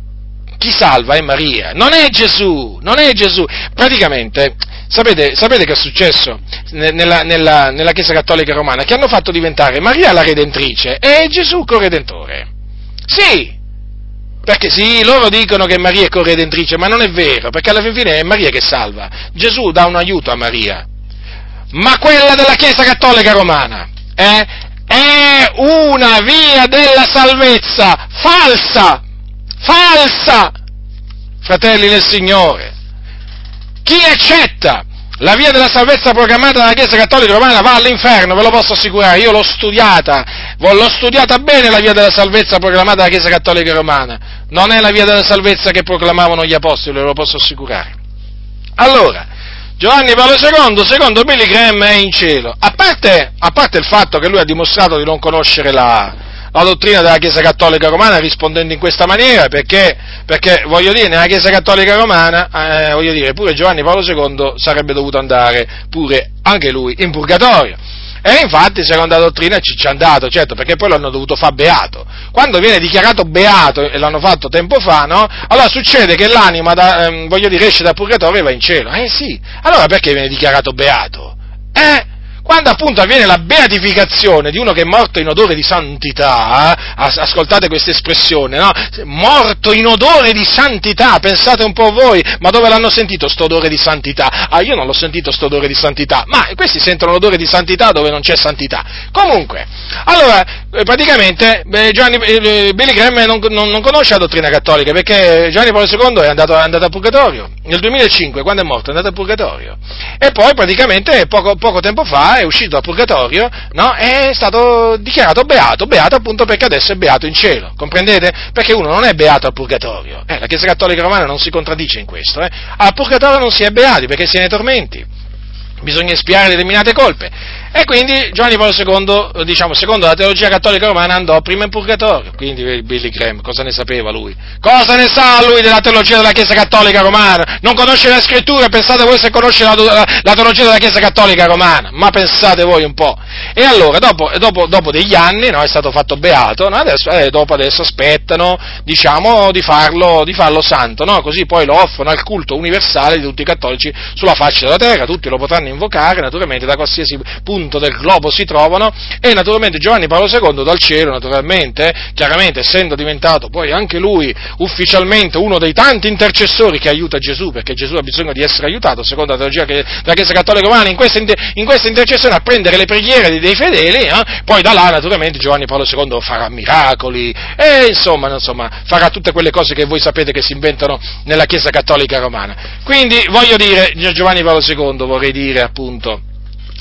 chi salva è Maria, non è Gesù, non è Gesù. Praticamente, sapete, sapete che è successo nella, nella, nella Chiesa Cattolica Romana? Che hanno fatto diventare Maria la Redentrice e Gesù corredentore. Sì, perché sì, loro dicono che Maria è corredentrice, ma non è vero, perché alla fine è Maria che salva. Gesù dà un aiuto a Maria ma quella della Chiesa Cattolica Romana eh, è una via della salvezza falsa, falsa, fratelli del Signore. Chi accetta la via della salvezza proclamata dalla Chiesa Cattolica Romana va all'inferno, ve lo posso assicurare, io l'ho studiata, l'ho studiata bene la via della salvezza proclamata dalla Chiesa Cattolica Romana, non è la via della salvezza che proclamavano gli Apostoli, ve lo posso assicurare. Allora, Giovanni Paolo II, secondo Billy Graham, è in cielo, a parte, a parte il fatto che lui ha dimostrato di non conoscere la, la dottrina della Chiesa Cattolica Romana rispondendo in questa maniera, perché, perché voglio dire, nella Chiesa Cattolica Romana, eh, voglio dire, pure Giovanni Paolo II sarebbe dovuto andare pure anche lui in purgatorio. E infatti, secondo la dottrina, ci, ci è andato, certo, perché poi l'hanno dovuto fare beato. Quando viene dichiarato beato, e l'hanno fatto tempo fa, no? Allora succede che l'anima, da, ehm, voglio dire, esce dal purgatorio e va in cielo. Eh sì, allora perché viene dichiarato beato? Eh? Quando appunto avviene la beatificazione di uno che è morto in odore di santità, eh, ascoltate questa espressione, no? Morto in odore di santità, pensate un po' voi, ma dove l'hanno sentito sto odore di santità? Ah, io non l'ho sentito sto odore di santità, ma questi sentono l'odore di santità dove non c'è santità. Comunque, allora, eh, praticamente, Giovanni, eh, Billy Graham non, non, non, conosce la dottrina cattolica, perché Giovanni Paolo II è andato, è andato a purgatorio, nel 2005, quando è morto, è andato a purgatorio. E poi praticamente poco, poco tempo fa è uscito dal purgatorio, no? È stato dichiarato beato, beato appunto perché adesso è beato in cielo, comprendete? Perché uno non è beato al purgatorio, eh, la Chiesa Cattolica Romana non si contraddice in questo, eh? Al purgatorio non si è beati perché si è nei tormenti, bisogna espiare determinate colpe. E quindi Giovanni Paolo II, diciamo, secondo la teologia cattolica romana, andò prima in purgatorio. Quindi Billy Graham, cosa ne sapeva lui? Cosa ne sa lui della teologia della Chiesa cattolica romana? Non conosce le scritture, pensate voi se conosce la, la, la teologia della Chiesa cattolica romana? Ma pensate voi un po'. E allora, dopo, dopo, dopo degli anni, no, è stato fatto beato, no, adesso, eh, dopo adesso aspettano, diciamo, di farlo, di farlo santo, no? Così poi lo offrono al culto universale di tutti i cattolici sulla faccia della terra, tutti lo potranno invocare, naturalmente, da qualsiasi punto punto del globo si trovano e naturalmente Giovanni Paolo II dal cielo, naturalmente, chiaramente essendo diventato poi anche lui ufficialmente uno dei tanti intercessori che aiuta Gesù, perché Gesù ha bisogno di essere aiutato, secondo la teologia della Chiesa Cattolica Romana, in questa, in questa intercessione a prendere le preghiere dei fedeli, eh? poi da là naturalmente Giovanni Paolo II farà miracoli e insomma, insomma farà tutte quelle cose che voi sapete che si inventano nella Chiesa Cattolica Romana. Quindi voglio dire, Giovanni Paolo II vorrei dire appunto,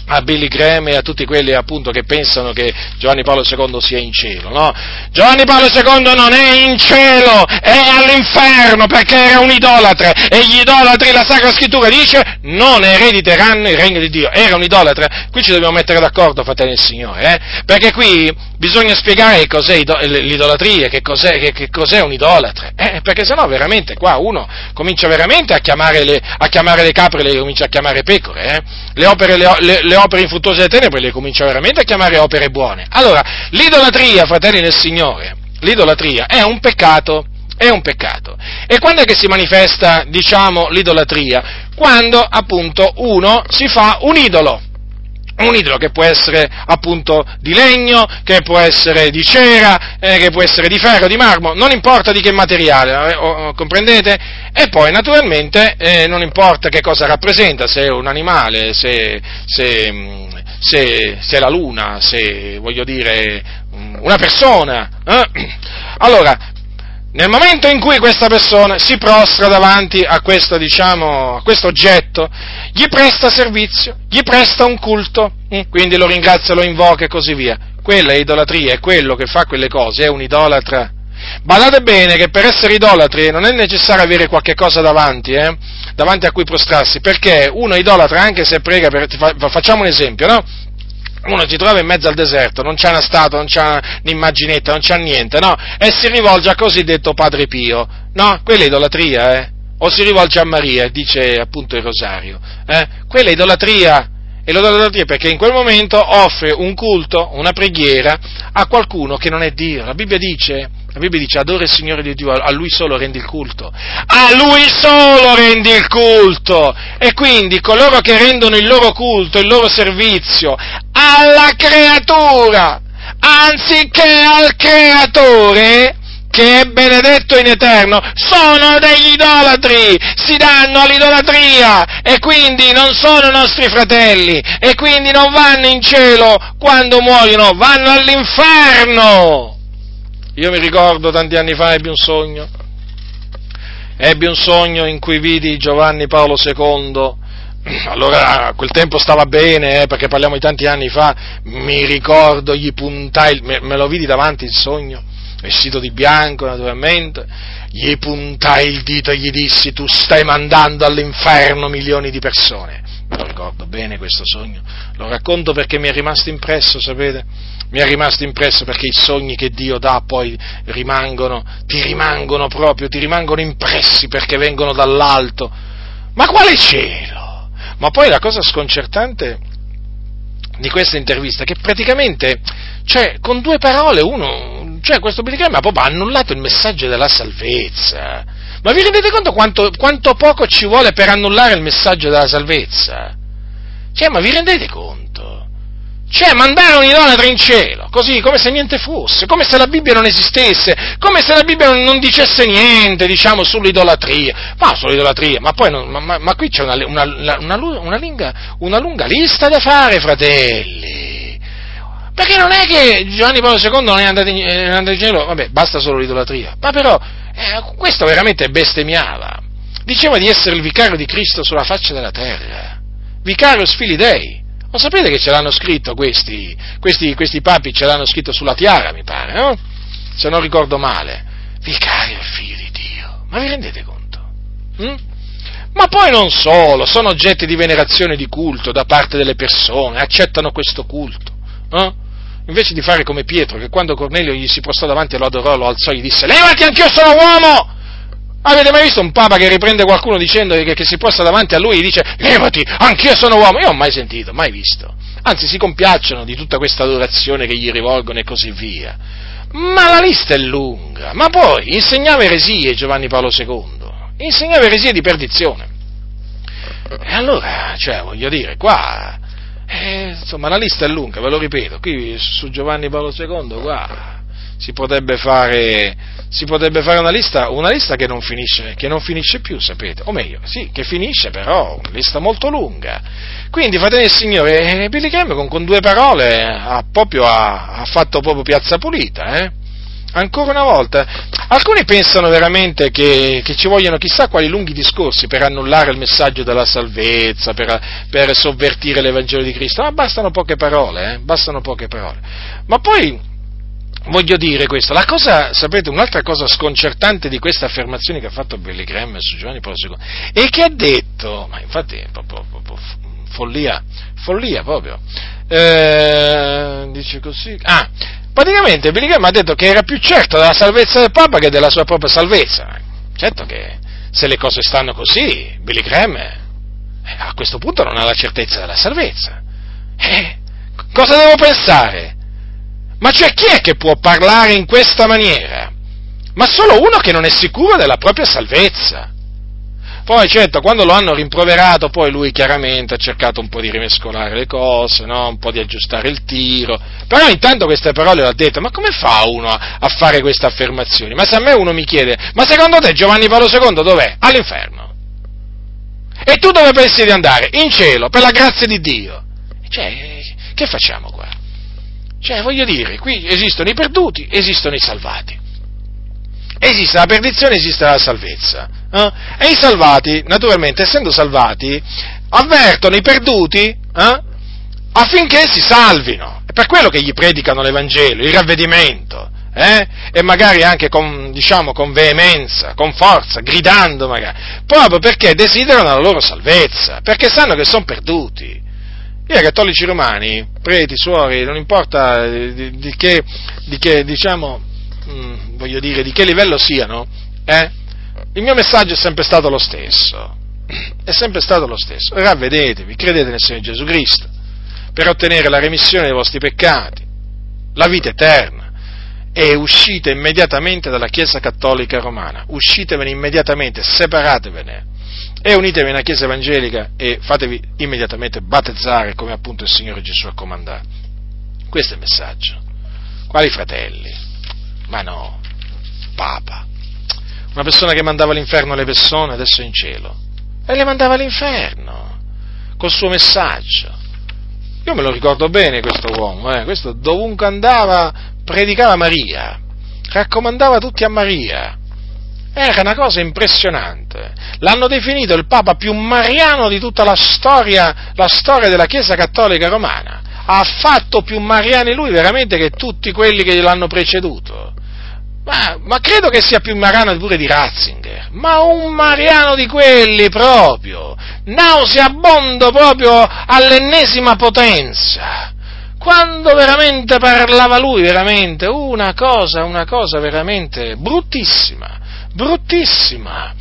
a Billy Graham e a tutti quelli appunto che pensano che Giovanni Paolo II sia in cielo, no? Giovanni Paolo II non è in cielo, è all'inferno perché era un idolatre e gli idolatri, la Sacra Scrittura dice, non erediteranno il regno di Dio. Era un idolatre. Qui ci dobbiamo mettere d'accordo, fratelli del Signore, eh? Perché qui bisogna spiegare cos'è l'idolatria, che cos'è, che, che cos'è un idolatre, eh? Perché sennò veramente qua uno comincia veramente a chiamare le, a chiamare le capre, le comincia a chiamare pecore, eh? Le opere, le, le, le opere infruttuose delle tenebre le comincia veramente a chiamare opere buone. Allora, l'idolatria, fratelli del Signore, l'idolatria è un peccato, è un peccato. E quando è che si manifesta, diciamo, l'idolatria? Quando, appunto, uno si fa un idolo un idolo che può essere appunto di legno, che può essere di cera, eh, che può essere di ferro, di marmo, non importa di che materiale, eh, comprendete? E poi naturalmente eh, non importa che cosa rappresenta, se è un animale, se, se, mm, se, se è la luna, se voglio dire mm, una persona. Eh? Allora, nel momento in cui questa persona si prostra davanti a questo, diciamo, oggetto, gli presta servizio, gli presta un culto, hm? quindi lo ringrazia, lo invoca e così via. Quella è idolatria, è quello che fa quelle cose, è un idolatra. Badate bene che per essere idolatri non è necessario avere qualche cosa davanti, eh? davanti a cui prostrarsi, perché uno idolatra anche se prega, per, facciamo un esempio, no? Uno si trova in mezzo al deserto, non c'è una statua, non c'è un'immaginetta, non c'è niente, no? E si rivolge al cosiddetto Padre Pio, no? Quella è idolatria, eh? O si rivolge a Maria, dice appunto il rosario, eh? Quella è idolatria, e l'idolatria perché in quel momento offre un culto, una preghiera a qualcuno che non è Dio. La Bibbia dice, la Bibbia dice adora il Signore di Dio, a Lui solo rendi il culto. A Lui solo rendi il culto. E quindi coloro che rendono il loro culto, il loro servizio alla creatura, anziché al creatore, che è benedetto in eterno, sono degli idolatri, si danno all'idolatria e quindi non sono nostri fratelli e quindi non vanno in cielo quando muoiono, vanno all'inferno. Io mi ricordo tanti anni fa ebbi un sogno, ebbi un sogno in cui vidi Giovanni Paolo II allora a quel tempo stava bene, eh, perché parliamo di tanti anni fa, mi ricordo, gli puntai, me, me lo vidi davanti il sogno, vestito di bianco naturalmente, gli puntai il dito e gli dissi tu stai mandando all'inferno milioni di persone. Ricordo bene questo sogno, lo racconto perché mi è rimasto impresso, sapete? Mi è rimasto impresso perché i sogni che Dio dà poi rimangono, ti rimangono proprio, ti rimangono impressi perché vengono dall'alto. Ma quale cielo? Ma poi la cosa sconcertante di questa intervista è che praticamente, cioè, con due parole uno, cioè questo Billy ha proprio annullato il messaggio della salvezza. Ma vi rendete conto quanto, quanto poco ci vuole per annullare il messaggio della salvezza? Cioè, ma vi rendete conto? Cioè, mandare un'idolatri in cielo, così, come se niente fosse, come se la Bibbia non esistesse, come se la Bibbia non dicesse niente, diciamo, sull'idolatria. Ma sull'idolatria, ma poi, non, ma, ma, qui c'è una, una, una, lunga, una lunga lista da fare, fratelli. Perché non è che Giovanni Paolo II non è andato in, è andato in cielo, vabbè, basta solo l'idolatria. Ma però, eh, questo veramente bestemmiava. Diceva di essere il vicario di Cristo sulla faccia della terra. Vicario Sfilidei. Lo sapete che ce l'hanno scritto questi, questi, questi papi, ce l'hanno scritto sulla tiara, mi pare, no? Se non ricordo male. Vicario figlio di Dio. Ma vi rendete conto? Mm? Ma poi non solo, sono oggetti di venerazione di culto da parte delle persone, accettano questo culto. Eh? Invece di fare come Pietro, che quando Cornelio gli si postò davanti e lo adorò, lo alzò e gli disse, levati anch'io sono uomo! Avete mai visto un papa che riprende qualcuno dicendo che, che si posta davanti a lui e dice levati, anch'io sono uomo? Io ho mai sentito, mai visto. Anzi, si compiacciono di tutta questa adorazione che gli rivolgono e così via. Ma la lista è lunga. Ma poi insegnava eresie Giovanni Paolo II, insegnava eresie di perdizione. E allora, cioè, voglio dire, qua, eh, insomma, la lista è lunga, ve lo ripeto, qui su Giovanni Paolo II, qua, si potrebbe fare, si potrebbe fare una, lista, una lista, che, non finisce, che non finisce più, sapete, o meglio, sì, che finisce però, una lista molto lunga. Quindi, fratelli del Signore, eh, Billy Graham con, con, due parole ha, proprio, ha, ha fatto proprio piazza pulita, eh? Ancora una volta, alcuni pensano veramente che, che, ci vogliono chissà quali lunghi discorsi per annullare il messaggio della salvezza, per, per sovvertire l'Evangelo di Cristo, ma bastano poche parole, eh? bastano poche parole. Ma poi voglio dire questo, la cosa, sapete, un'altra cosa sconcertante di queste affermazioni che ha fatto Billy Graham su Giovanni Paolo II è che ha detto, ma infatti è proprio, proprio follia, follia proprio, eh, dice così, ah, praticamente Billy Graham ha detto che era più certo della salvezza del Papa che della sua propria salvezza, certo che se le cose stanno così, Billy Graham eh, a questo punto non ha la certezza della salvezza, eh, cosa devo pensare? Ma c'è chi è che può parlare in questa maniera? Ma solo uno che non è sicuro della propria salvezza. Poi certo, quando lo hanno rimproverato, poi lui chiaramente ha cercato un po' di rimescolare le cose, no? un po' di aggiustare il tiro, però intanto queste parole le ha dette, ma come fa uno a fare queste affermazioni? Ma se a me uno mi chiede, ma secondo te Giovanni Paolo II dov'è? All'inferno. E tu dove pensi di andare? In cielo, per la grazia di Dio. Cioè, che facciamo qua? Cioè, voglio dire, qui esistono i perduti, esistono i salvati. Esiste la perdizione, esiste la salvezza. Eh? E i salvati, naturalmente, essendo salvati, avvertono i perduti eh? affinché si salvino. È per quello che gli predicano l'Evangelo, il ravvedimento. Eh? e magari anche con, diciamo, con veemenza, con forza, gridando magari, proprio perché desiderano la loro salvezza, perché sanno che sono perduti. I cattolici romani, preti, suori, non importa di, di, che, di che, diciamo, mh, mm, voglio dire, di che livello siano, eh, il mio messaggio è sempre stato lo stesso. È sempre stato lo stesso. Ravvedetevi, credete nel Signore Gesù Cristo, per ottenere la remissione dei vostri peccati, la vita eterna, e uscite immediatamente dalla Chiesa Cattolica Romana. Uscitevene immediatamente, separatevene e unitevi alla Chiesa Evangelica e fatevi immediatamente battezzare come appunto il Signore Gesù ha comandato. Questo è il messaggio. Quali fratelli? Ma no, Papa. Una persona che mandava all'inferno le persone, adesso è in cielo. E le mandava all'inferno, col suo messaggio. Io me lo ricordo bene questo uomo, eh? questo dovunque andava predicava Maria, raccomandava tutti a Maria, Era una cosa impressionante. L'hanno definito il Papa più mariano di tutta la storia, la storia della Chiesa Cattolica Romana. Ha fatto più mariani lui veramente che tutti quelli che l'hanno preceduto. Ma, ma, credo che sia più mariano pure di Ratzinger. Ma un mariano di quelli proprio. Nauseabondo proprio all'ennesima potenza quando veramente parlava lui, veramente, una cosa, una cosa veramente bruttissima, bruttissima.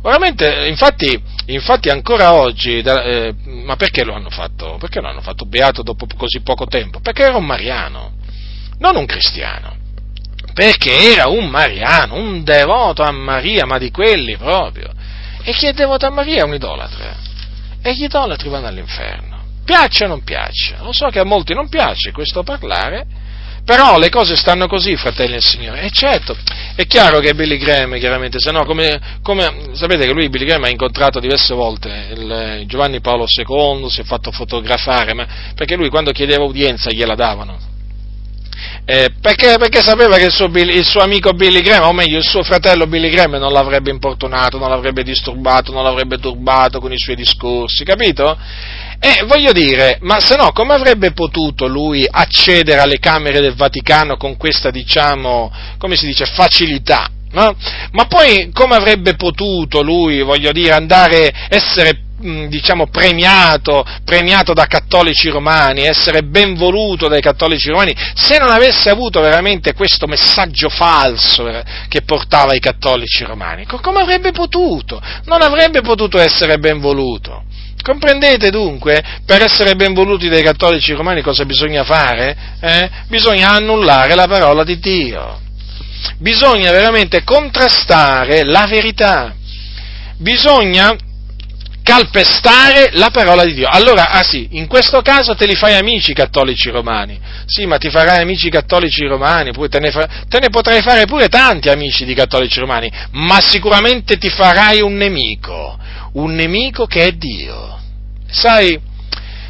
Veramente, infatti, infatti ancora oggi, eh, ma perché lo hanno fatto? Perché lo hanno fatto beato dopo così poco tempo? Perché era un mariano, non un cristiano. Perché era un mariano, un devoto a Maria, ma di quelli proprio. E chi è devoto a Maria è un idolatra. E gli idolatri vanno all'inferno. Piaccia o non piaccia? Lo so che a molti non piace questo parlare, però le cose stanno così, fratelli del Signore. E certo, è chiaro che Billy Graham, chiaramente, se no, come, come, sapete che lui, Billy Graham, ha incontrato diverse volte il, Giovanni Paolo II, si è fatto fotografare, ma, perché lui quando chiedeva udienza gliela davano. Eh, perché, perché, sapeva che il suo, il suo, amico Billy Graham, o meglio il suo fratello Billy Graham, non l'avrebbe importunato, non l'avrebbe disturbato, non l'avrebbe turbato con i suoi discorsi, capito? E voglio dire, ma se no, come avrebbe potuto lui accedere alle Camere del Vaticano con questa, diciamo, come si dice, facilità? No? Ma poi come avrebbe potuto lui, voglio dire, andare, essere diciamo, premiato, premiato da cattolici romani, essere ben voluto dai cattolici romani, se non avesse avuto veramente questo messaggio falso eh, che portava i cattolici romani. Come avrebbe potuto? Non avrebbe potuto essere ben voluto. Comprendete dunque, per essere ben voluti dai cattolici romani cosa bisogna fare? Eh? Bisogna annullare la parola di Dio. Bisogna veramente contrastare la verità. Bisogna calpestare la parola di Dio. Allora, ah sì, in questo caso te li fai amici cattolici romani. Sì, ma ti farai amici cattolici romani, poi te ne, fa, te ne potrai fare pure tanti amici di cattolici romani, ma sicuramente ti farai un nemico, un nemico che è Dio. Sai,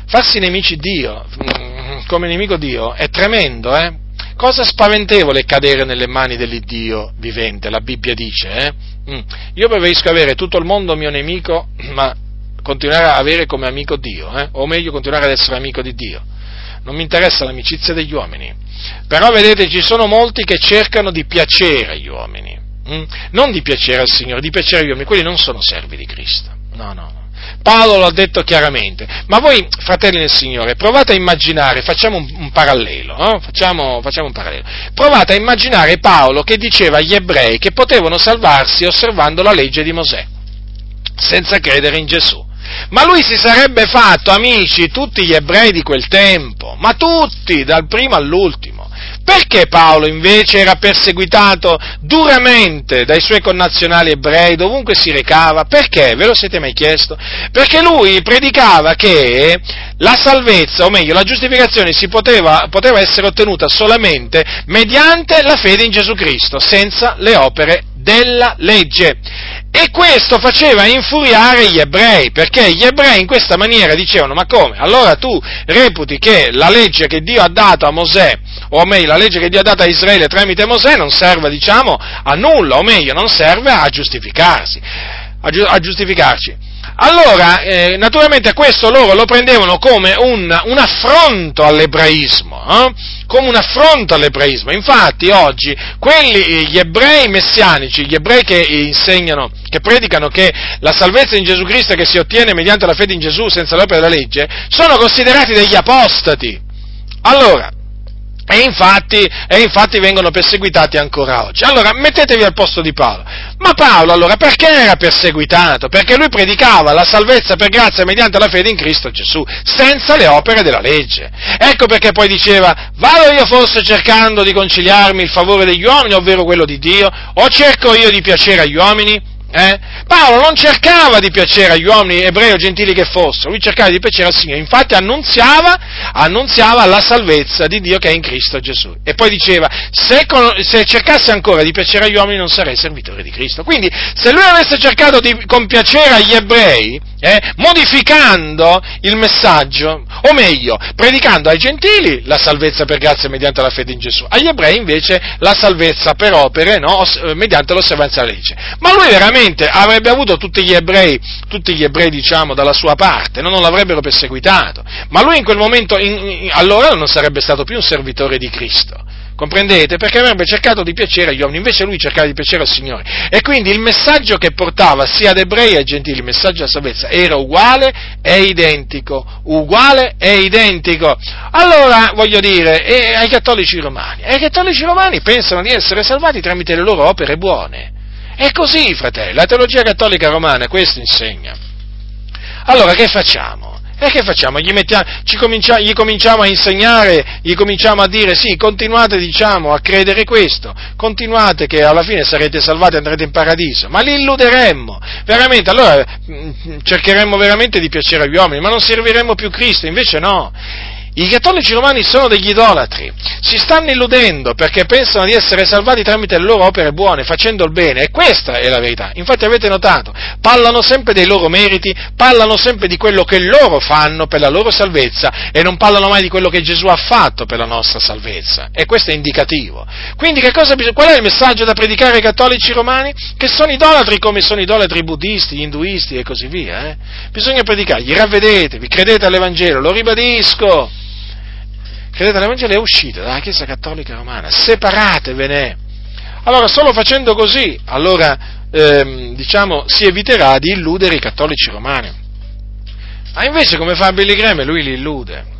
farsi nemici Dio, mm, come nemico Dio, è tremendo, eh? Cosa spaventevole cadere nelle mani dell'Iddio vivente, la Bibbia dice, eh? Mm. Io preferisco avere tutto il mondo mio nemico, ma continuare a avere come amico Dio, eh? o meglio continuare ad essere amico di Dio. Non mi interessa l'amicizia degli uomini, però vedete ci sono molti che cercano di piacere agli uomini, hm? non di piacere al Signore, di piacere agli uomini, quelli non sono servi di Cristo, no, no. Paolo l'ha detto chiaramente, ma voi, fratelli del Signore, provate a immaginare, facciamo un, un parallelo, eh? facciamo, facciamo un parallelo, provate a immaginare Paolo che diceva agli ebrei che potevano salvarsi osservando la legge di Mosè, senza credere in Gesù. Ma lui si sarebbe fatto amici tutti gli ebrei di quel tempo, ma tutti, dal primo all'ultimo. Perché Paolo invece era perseguitato duramente dai suoi connazionali ebrei dovunque si recava? Perché? Ve lo siete mai chiesto? Perché lui predicava che la salvezza, o meglio, la giustificazione si poteva, poteva essere ottenuta solamente mediante la fede in Gesù Cristo, senza le opere della legge. E questo faceva infuriare gli ebrei, perché gli ebrei in questa maniera dicevano, ma come? Allora tu reputi che la legge che Dio ha dato a Mosè, o meglio, la legge che Dio ha dato a Israele tramite Mosè non serve, diciamo, a nulla, o meglio, non serve a giustificarsi, a, giu- a giustificarci. Allora, eh, naturalmente questo loro lo prendevano come un, un affronto all'ebraismo, eh? come un affronto all'ebraismo. Infatti oggi quelli, gli ebrei messianici, gli ebrei che insegnano, che predicano che la salvezza in Gesù Cristo che si ottiene mediante la fede in Gesù senza l'opera della legge, sono considerati degli apostati. Allora, e infatti, e infatti, vengono perseguitati ancora oggi. Allora, mettetevi al posto di Paolo. Ma Paolo, allora, perché era perseguitato? Perché lui predicava la salvezza per grazia mediante la fede in Cristo Gesù, senza le opere della legge. Ecco perché poi diceva, vado io forse cercando di conciliarmi il favore degli uomini, ovvero quello di Dio, o cerco io di piacere agli uomini? Eh? Paolo non cercava di piacere agli uomini ebrei o gentili che fossero, lui cercava di piacere al Signore, infatti annunziava, annunziava la salvezza di Dio che è in Cristo Gesù. E poi diceva, se, se, cercasse ancora di piacere agli uomini non sarei servitore di Cristo. Quindi se lui avesse cercato di compiacere agli ebrei, eh, modificando il messaggio, o meglio, predicando ai gentili la salvezza per grazia mediante la fede in Gesù, agli ebrei invece la salvezza per opere no, mediante l'osservanza della legge. Ma lui veramente avrebbe avuto tutti gli ebrei, tutti gli ebrei diciamo, dalla sua parte, no? non l'avrebbero perseguitato, ma lui in quel momento, in, in, allora non sarebbe stato più un servitore di Cristo Comprendete? Perché avrebbe cercato di piacere agli uomini, invece lui cercava di piacere al Signore. E quindi il messaggio che portava sia ad ebrei che ai gentili, il messaggio della salvezza, era uguale e identico. Uguale e identico. Allora, voglio dire, e ai cattolici romani? E ai cattolici romani pensano di essere salvati tramite le loro opere buone. È così, fratelli, la teologia cattolica romana questo insegna. Allora, che facciamo? E che facciamo? Gli, mettiamo, comincia, gli, cominciamo a insegnare, gli cominciamo a dire sì, continuate diciamo, a credere questo, continuate che alla fine sarete salvati e andrete in paradiso, ma li illuderemmo, veramente, allora mm, cercheremmo veramente di piacere agli uomini, ma non serviremmo più Cristo, invece no. I cattolici romani sono degli idolatri, si stanno illudendo perché pensano di essere salvati tramite le loro opere buone, facendo il bene, e questa è la verità. Infatti avete notato, parlano sempre dei loro meriti, parlano sempre di quello che loro fanno per la loro salvezza e non parlano mai di quello che Gesù ha fatto per la nostra salvezza. E questo è indicativo. Quindi cosa, qual è il messaggio da predicare ai cattolici romani? Che sono idolatri come sono idolatri i buddisti, gli induisti e così via. Eh? Bisogna predicargli, ravvedetevi, credete all'Evangelo, lo ribadisco credete all'Evangelo è uscita dalla Chiesa Cattolica Romana, separatevene. Allora, solo facendo così, allora, ehm, diciamo, si eviterà di illudere i cattolici romani. Ma invece come fa Billy Graham? Lui li illude.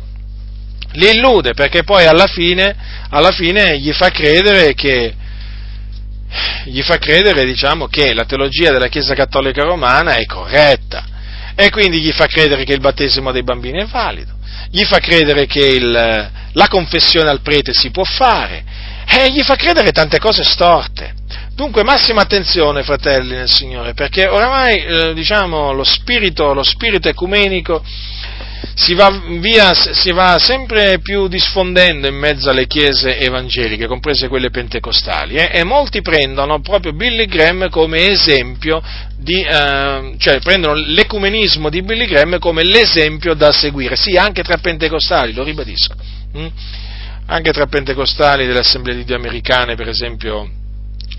Li illude perché poi alla fine, alla fine gli fa credere che, gli fa credere, diciamo, che la teologia della Chiesa Cattolica Romana è corretta e quindi gli fa credere che il battesimo dei bambini è valido gli fa credere che il, la confessione al prete si può fare, e gli fa credere tante cose storte. Dunque massima attenzione, fratelli nel Signore, perché oramai eh, diciamo, lo, spirito, lo spirito ecumenico si va, via, si va, sempre più diffondendo in mezzo alle chiese evangeliche, comprese quelle pentecostali, eh, e molti prendono proprio Billy Graham come esempio di, eh, cioè prendono l'ecumenismo di Billy Graham come l'esempio da seguire, sì, anche tra pentecostali, lo ribadisco, hm? anche tra pentecostali delle assemblee di Dio americane, per esempio,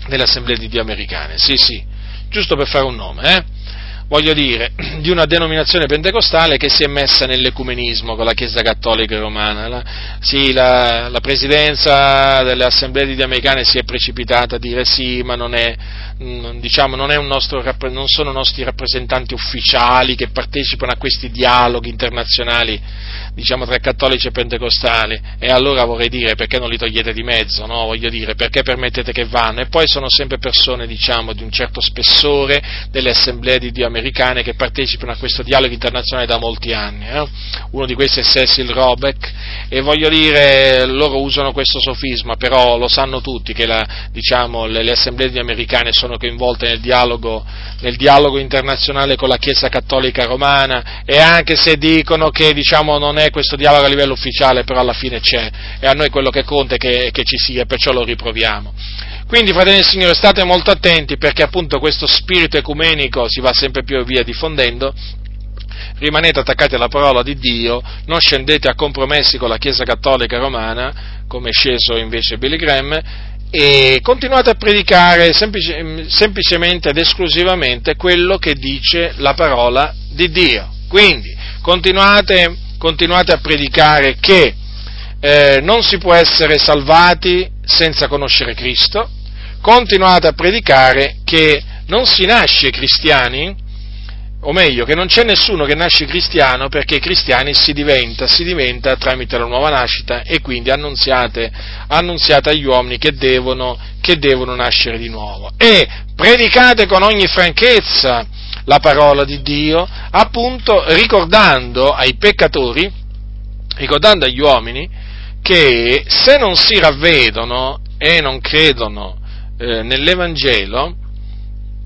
delle assemblee di Dio americane, sì, sì, giusto per fare un nome, eh? Voglio dire, di una denominazione pentecostale che si è messa nell'ecumenismo con la Chiesa Cattolica Romana. La, sì, la, la presidenza delle assemblee di americane si è precipitata a dire sì, ma non, è, diciamo, non, nostro, non sono nostri rappresentanti ufficiali che partecipano a questi dialoghi internazionali diciamo, tra cattolici e pentecostali, e allora vorrei dire perché non li togliete di mezzo, no? Voglio dire, perché permettete che vanno? E poi sono sempre persone, diciamo, di un certo spessore delle assemblee di Dio americane che partecipano a questo dialogo internazionale da molti anni. Eh? Uno di questi è Cecil Robeck, e voglio dire, loro usano questo sofisma, però lo sanno tutti che la, diciamo, le, le, assemblee americane sono coinvolte nel dialogo, nel dialogo internazionale con la Chiesa Cattolica Romana, e anche se dicono che, diciamo, non è questo dialogo a livello ufficiale, però alla fine c'è e a noi quello che conta è che, che ci sia, perciò lo riproviamo. Quindi, fratelli del Signore, state molto attenti perché appunto questo spirito ecumenico si va sempre più via diffondendo rimanete attaccati alla parola di Dio, non scendete a compromessi con la Chiesa Cattolica Romana, come è sceso invece Billy Graham, e continuate a predicare semplice, semplicemente ed esclusivamente quello che dice la parola di Dio. Quindi continuate continuate a predicare che eh, non si può essere salvati senza conoscere Cristo, continuate a predicare che non si nasce cristiani, o meglio, che non c'è nessuno che nasce cristiano perché cristiani si diventa, si diventa tramite la nuova nascita e quindi annunziate, annunziate agli uomini che devono, che devono nascere di nuovo. E predicate con ogni franchezza la parola di Dio, appunto ricordando ai peccatori, ricordando agli uomini, che se non si ravvedono e non credono eh, nell'Evangelo,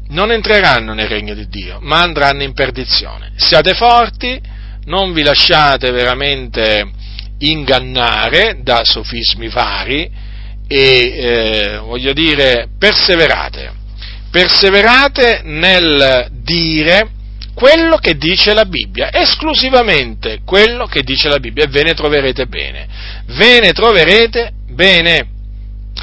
non entreranno nel regno di Dio, ma andranno in perdizione. Siate forti, non vi lasciate veramente ingannare da sofismi vari e eh, voglio dire perseverate perseverate nel dire quello che dice la Bibbia, esclusivamente quello che dice la Bibbia e ve ne troverete bene. Ve ne troverete bene.